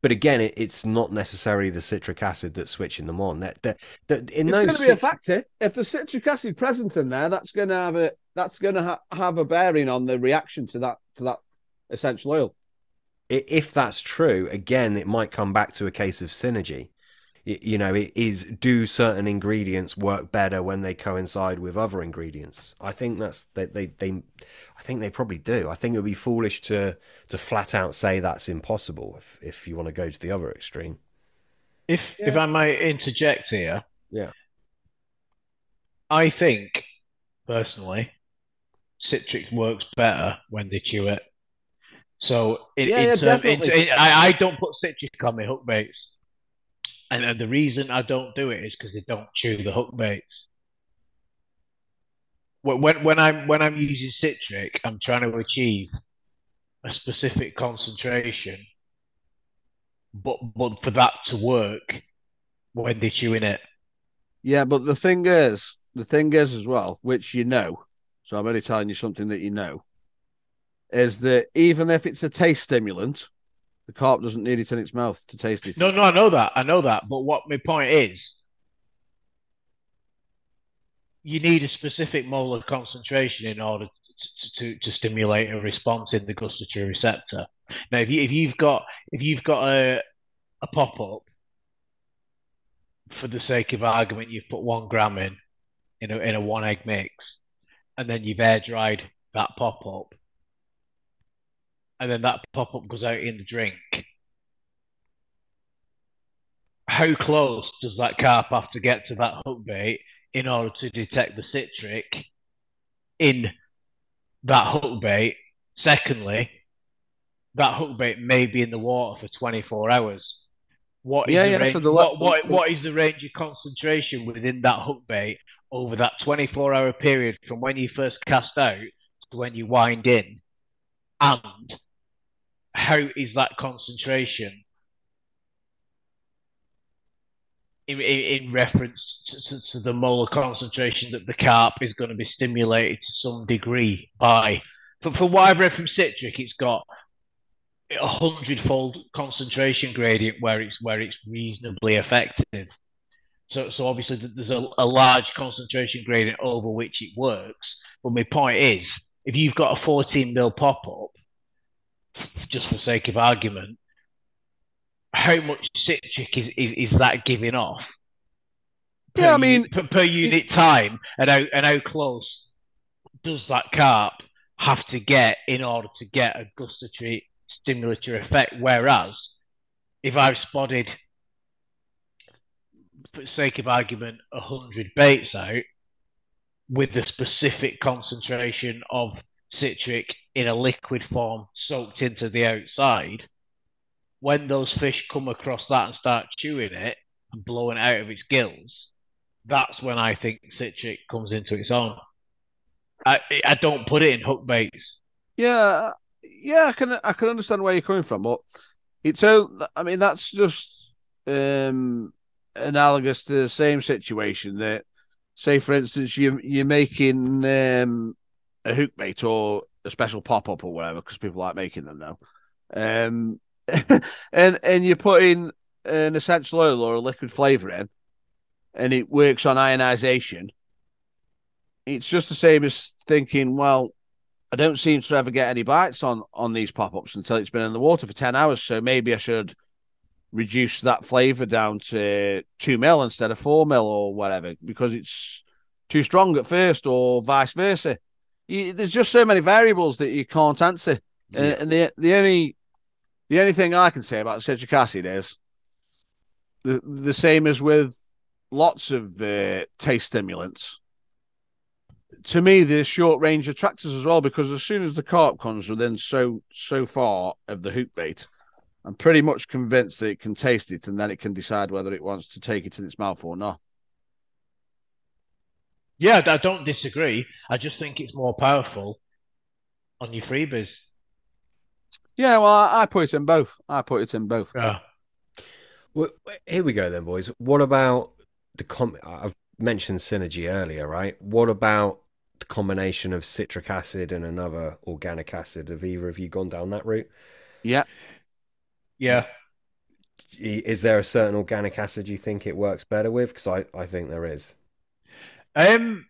Speaker 1: But again, it, it's not necessarily the citric acid that's switching them on. That that, that in
Speaker 3: it's going to be a factor. If the citric acid present in there, that's going to have a that's going to ha- have a bearing on the reaction to that to that essential oil.
Speaker 1: if that's true, again, it might come back to a case of synergy. You know, it is do certain ingredients work better when they coincide with other ingredients? I think that's they they, they think they probably do. I think it would be foolish to to flat out say that's impossible if if you want to go to the other extreme.
Speaker 2: If if I might interject here,
Speaker 1: Yeah.
Speaker 2: I think personally, citric works better when they chew it. So in,
Speaker 3: Yeah,
Speaker 2: in
Speaker 3: yeah,
Speaker 2: term-
Speaker 3: definitely.
Speaker 2: in- in- I, I don't put citric on my hook baits, and, and the reason I don't do it is because they don't chew the hook baits. When when when I'm when I'm using citric, I'm trying to achieve a specific concentration, but but for that to work, when they're chewing it,
Speaker 3: Yeah, but the thing is, the thing is as well, which you know, so I'm only telling you something that you know, is that even if it's a taste stimulant, the carp doesn't need it in its mouth to taste it.
Speaker 2: No, no, I know that. I know that. But what my point is, you need a specific molar concentration in order to, to, to stimulate a response in the gustatory receptor. Now, if you if you've got if you've got a a pop up, for the sake of argument, you've put one gram in in a in a one egg mix, and then you've air dried that pop up, and then that pop up goes out in the drink how close does that carp have to get to that hook bait in order to detect the citric in that hook bait? Secondly, that hook bait may be in the water for 24 hours. What is
Speaker 3: Yeah,
Speaker 2: the
Speaker 3: yeah,
Speaker 2: range,
Speaker 3: so the
Speaker 2: what, what, what is the range of concentration within that hook bait over that 24 hour period from when you first cast out to when you wind in? And how is that concentration in, in, in reference to, to, the molar concentration that the carp is going to be stimulated to some degree by. For, for what I've read from citric, it's got a hundredfold concentration gradient where it's where it's reasonably effective. So, so obviously there's a, a large concentration gradient over which it works. But my point is, if you've got a 14 mil pop up, just for sake of argument, how much citric is, is, is that giving off? Per
Speaker 3: Yeah, I mean-
Speaker 2: per, per unit time, and how and how close does that carp have to get in order to get a gustatory stimulatory effect? Whereas, if I've spodded for the sake of argument, hundred baits out with the specific concentration of citric in a liquid form soaked into the outside, when those fish come across that and start chewing it and blowing it out of its gills, that's when I think citric comes into its own. I I don't put it in hook baits.
Speaker 3: Yeah, yeah, I can I can understand where you're coming from, but it's. I mean, that's just um, analogous to the same situation that, say, for instance, you you're making um, a hook bait or a special pop up or whatever because people like making them now, um, and and you're putting an essential oil or a liquid flavor in, and it works on ionization. It's just the same as thinking, well, I don't seem to ever get any bites on on these pop ups until it's been in the water for ten hours. So maybe I should reduce that flavor down to two mil instead of four mil or whatever because it's too strong at first, or vice versa. You, there's just so many variables that you can't answer, yeah. uh, and the the only the only thing I can say about citric acid is the the same as with lots of uh, taste stimulants to me, they're short range attractors as well because as soon as the carp comes within so so far of the hook bait, I'm pretty much convinced that it can taste it and then it can decide whether it wants to take it in its mouth or not.
Speaker 2: Yeah, I don't disagree. I just think it's more powerful on your freebies.
Speaker 3: Yeah, well, I, I put it in both. I put it in both.
Speaker 2: Yeah.
Speaker 1: Well, here we go then, boys. What about the com? I've mentioned synergy earlier, right? What about the combination of citric acid and another organic acid? Have either of you gone down that route?
Speaker 3: Yeah.
Speaker 2: Yeah.
Speaker 1: Is there a certain organic acid you think it works better with? Because I, I think there is.
Speaker 2: Um,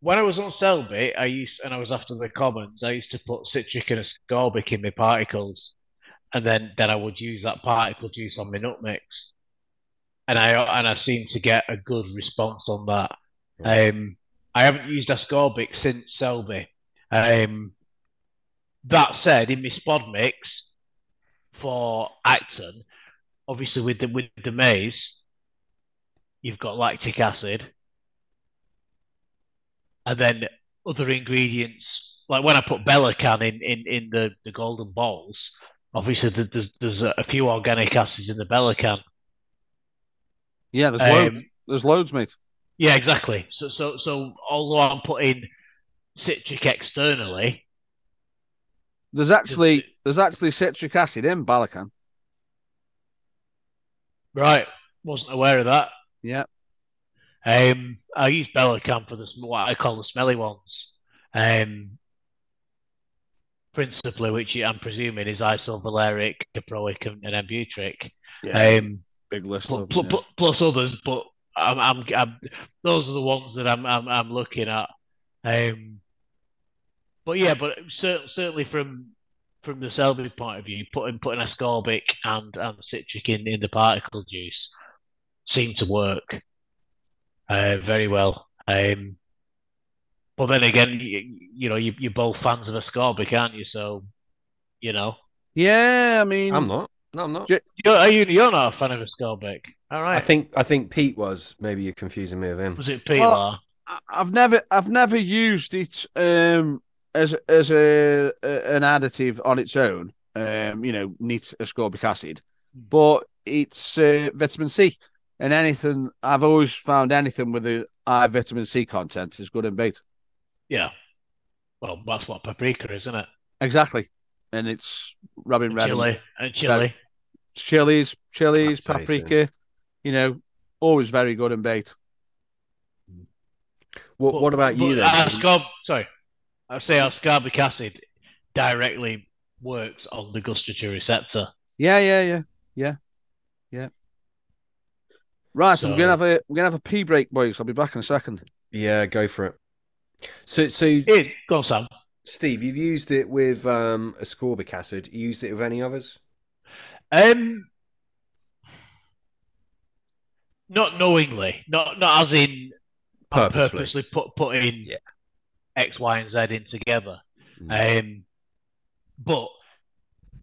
Speaker 2: when I was on Selby, I used and I was after the commons. I used to put citric and ascorbic in my particles, and then then I would use that particle juice on my nut mix and I and I seem to get a good response on that. Um, I haven't used ascorbic since Selby. Um, that said, in my spod mix for Acton, obviously with the with the maize, you've got lactic acid, and then other ingredients like when I put Bellacan in in in the the golden balls. Obviously, there's there's a few organic acids in the Bellacan
Speaker 3: yeah, there's loads. Um, there's loads, mate.
Speaker 2: Yeah, exactly. So, so, so although I'm putting citric externally,
Speaker 3: there's actually there's actually citric acid in Bellacan.
Speaker 2: Right, wasn't aware of that.
Speaker 3: Yeah.
Speaker 2: Um, I use Bellacan for the what I call the smelly ones. Um, principally, which I'm presuming is isovaleric, caproic, and, and butyric.
Speaker 3: Yeah. Um, big list
Speaker 2: plus,
Speaker 3: of
Speaker 2: plus,
Speaker 3: yeah.
Speaker 2: plus others, but I'm, I'm, I'm, those are the ones that I'm, I'm, I'm looking at. Um, but yeah, but certainly from from the Selby point of view, putting putting ascorbic and and citric in, in the particle juice seemed to work uh, very well. Um, but then again, you, you know, you, you're both fans of ascorbic, aren't you? So, you know.
Speaker 3: Yeah, I mean,
Speaker 1: I'm not. No, I'm not.
Speaker 2: You're, are you? You're not a fan of Ascorbic. All right.
Speaker 1: I think I think Pete was. Maybe you're confusing me with him.
Speaker 2: Was it Pete?
Speaker 3: Well, I've never I've never used it um, as as a, a, an additive on its own. Um, you know, neat ascorbic acid, hmm. but it's uh, vitamin C. And anything I've always found anything with a high vitamin C content is good in bait.
Speaker 2: Yeah. Well, that's what paprika is, isn't it?
Speaker 3: Exactly and it's Robin Red
Speaker 2: chili and chili,
Speaker 3: chilies, chilies, paprika. You know, always very good in bait.
Speaker 1: What but, What about you then?
Speaker 2: Ascorb, uh, sorry, I say ascorbic acid directly works on the gustatory receptor.
Speaker 3: Yeah, yeah, yeah, yeah, yeah. Right, so, I'm gonna have a I'm gonna have a pee break, boys. I'll be back in a second.
Speaker 1: Yeah, go for it. So, so
Speaker 2: go on, Sam.
Speaker 1: Steve, you've used it with um, ascorbic acid. You used it with any others?
Speaker 2: Um, not knowingly, not not as in
Speaker 1: purposely,
Speaker 2: purposely put putting
Speaker 1: yeah.
Speaker 2: X, Y, and Z in together. Mm. Um, but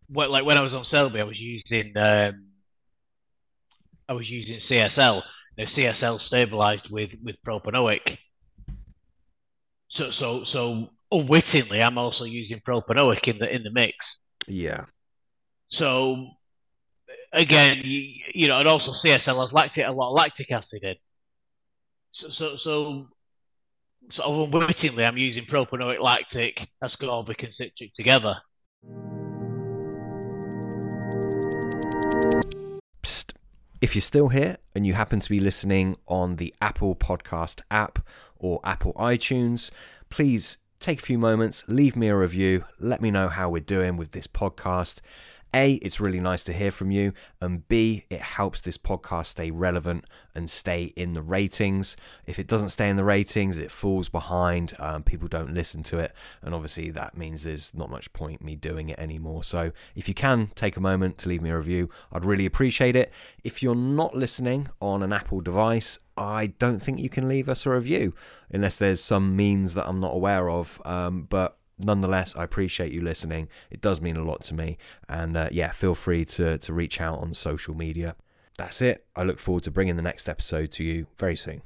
Speaker 2: what, like when I was on Selby, I was using um, I was using CSL They're CSL stabilized with with propanoic. So so so Oh, unwittingly, I'm also using propanoic in the in the mix.
Speaker 1: Yeah.
Speaker 2: So again, you, you know, and also CSL has lactic a lot of lactic acid in. So so so, so unwittingly, I'm using propanoic, lactic, ascorbic, and citric together.
Speaker 1: Psst. If you're still here and you happen to be listening on the Apple Podcast app or Apple iTunes, please take a few moments, leave me a review, let me know how we're doing with this podcast. A, it's really nice to hear from you, and B, it helps this podcast stay relevant and stay in the ratings. If it doesn't stay in the ratings, it falls behind. Um, people don't listen to it, and obviously that means there's not much point me doing it anymore. So if you can take a moment to leave me a review, I'd really appreciate it. If you're not listening on an Apple device, I don't think you can leave us a review unless there's some means that I'm not aware of. Um, but nonetheless, I appreciate you listening. It does mean a lot to me. And uh, yeah, feel free to, to reach out on social media. That's it. I look forward to bringing the next episode to you very soon.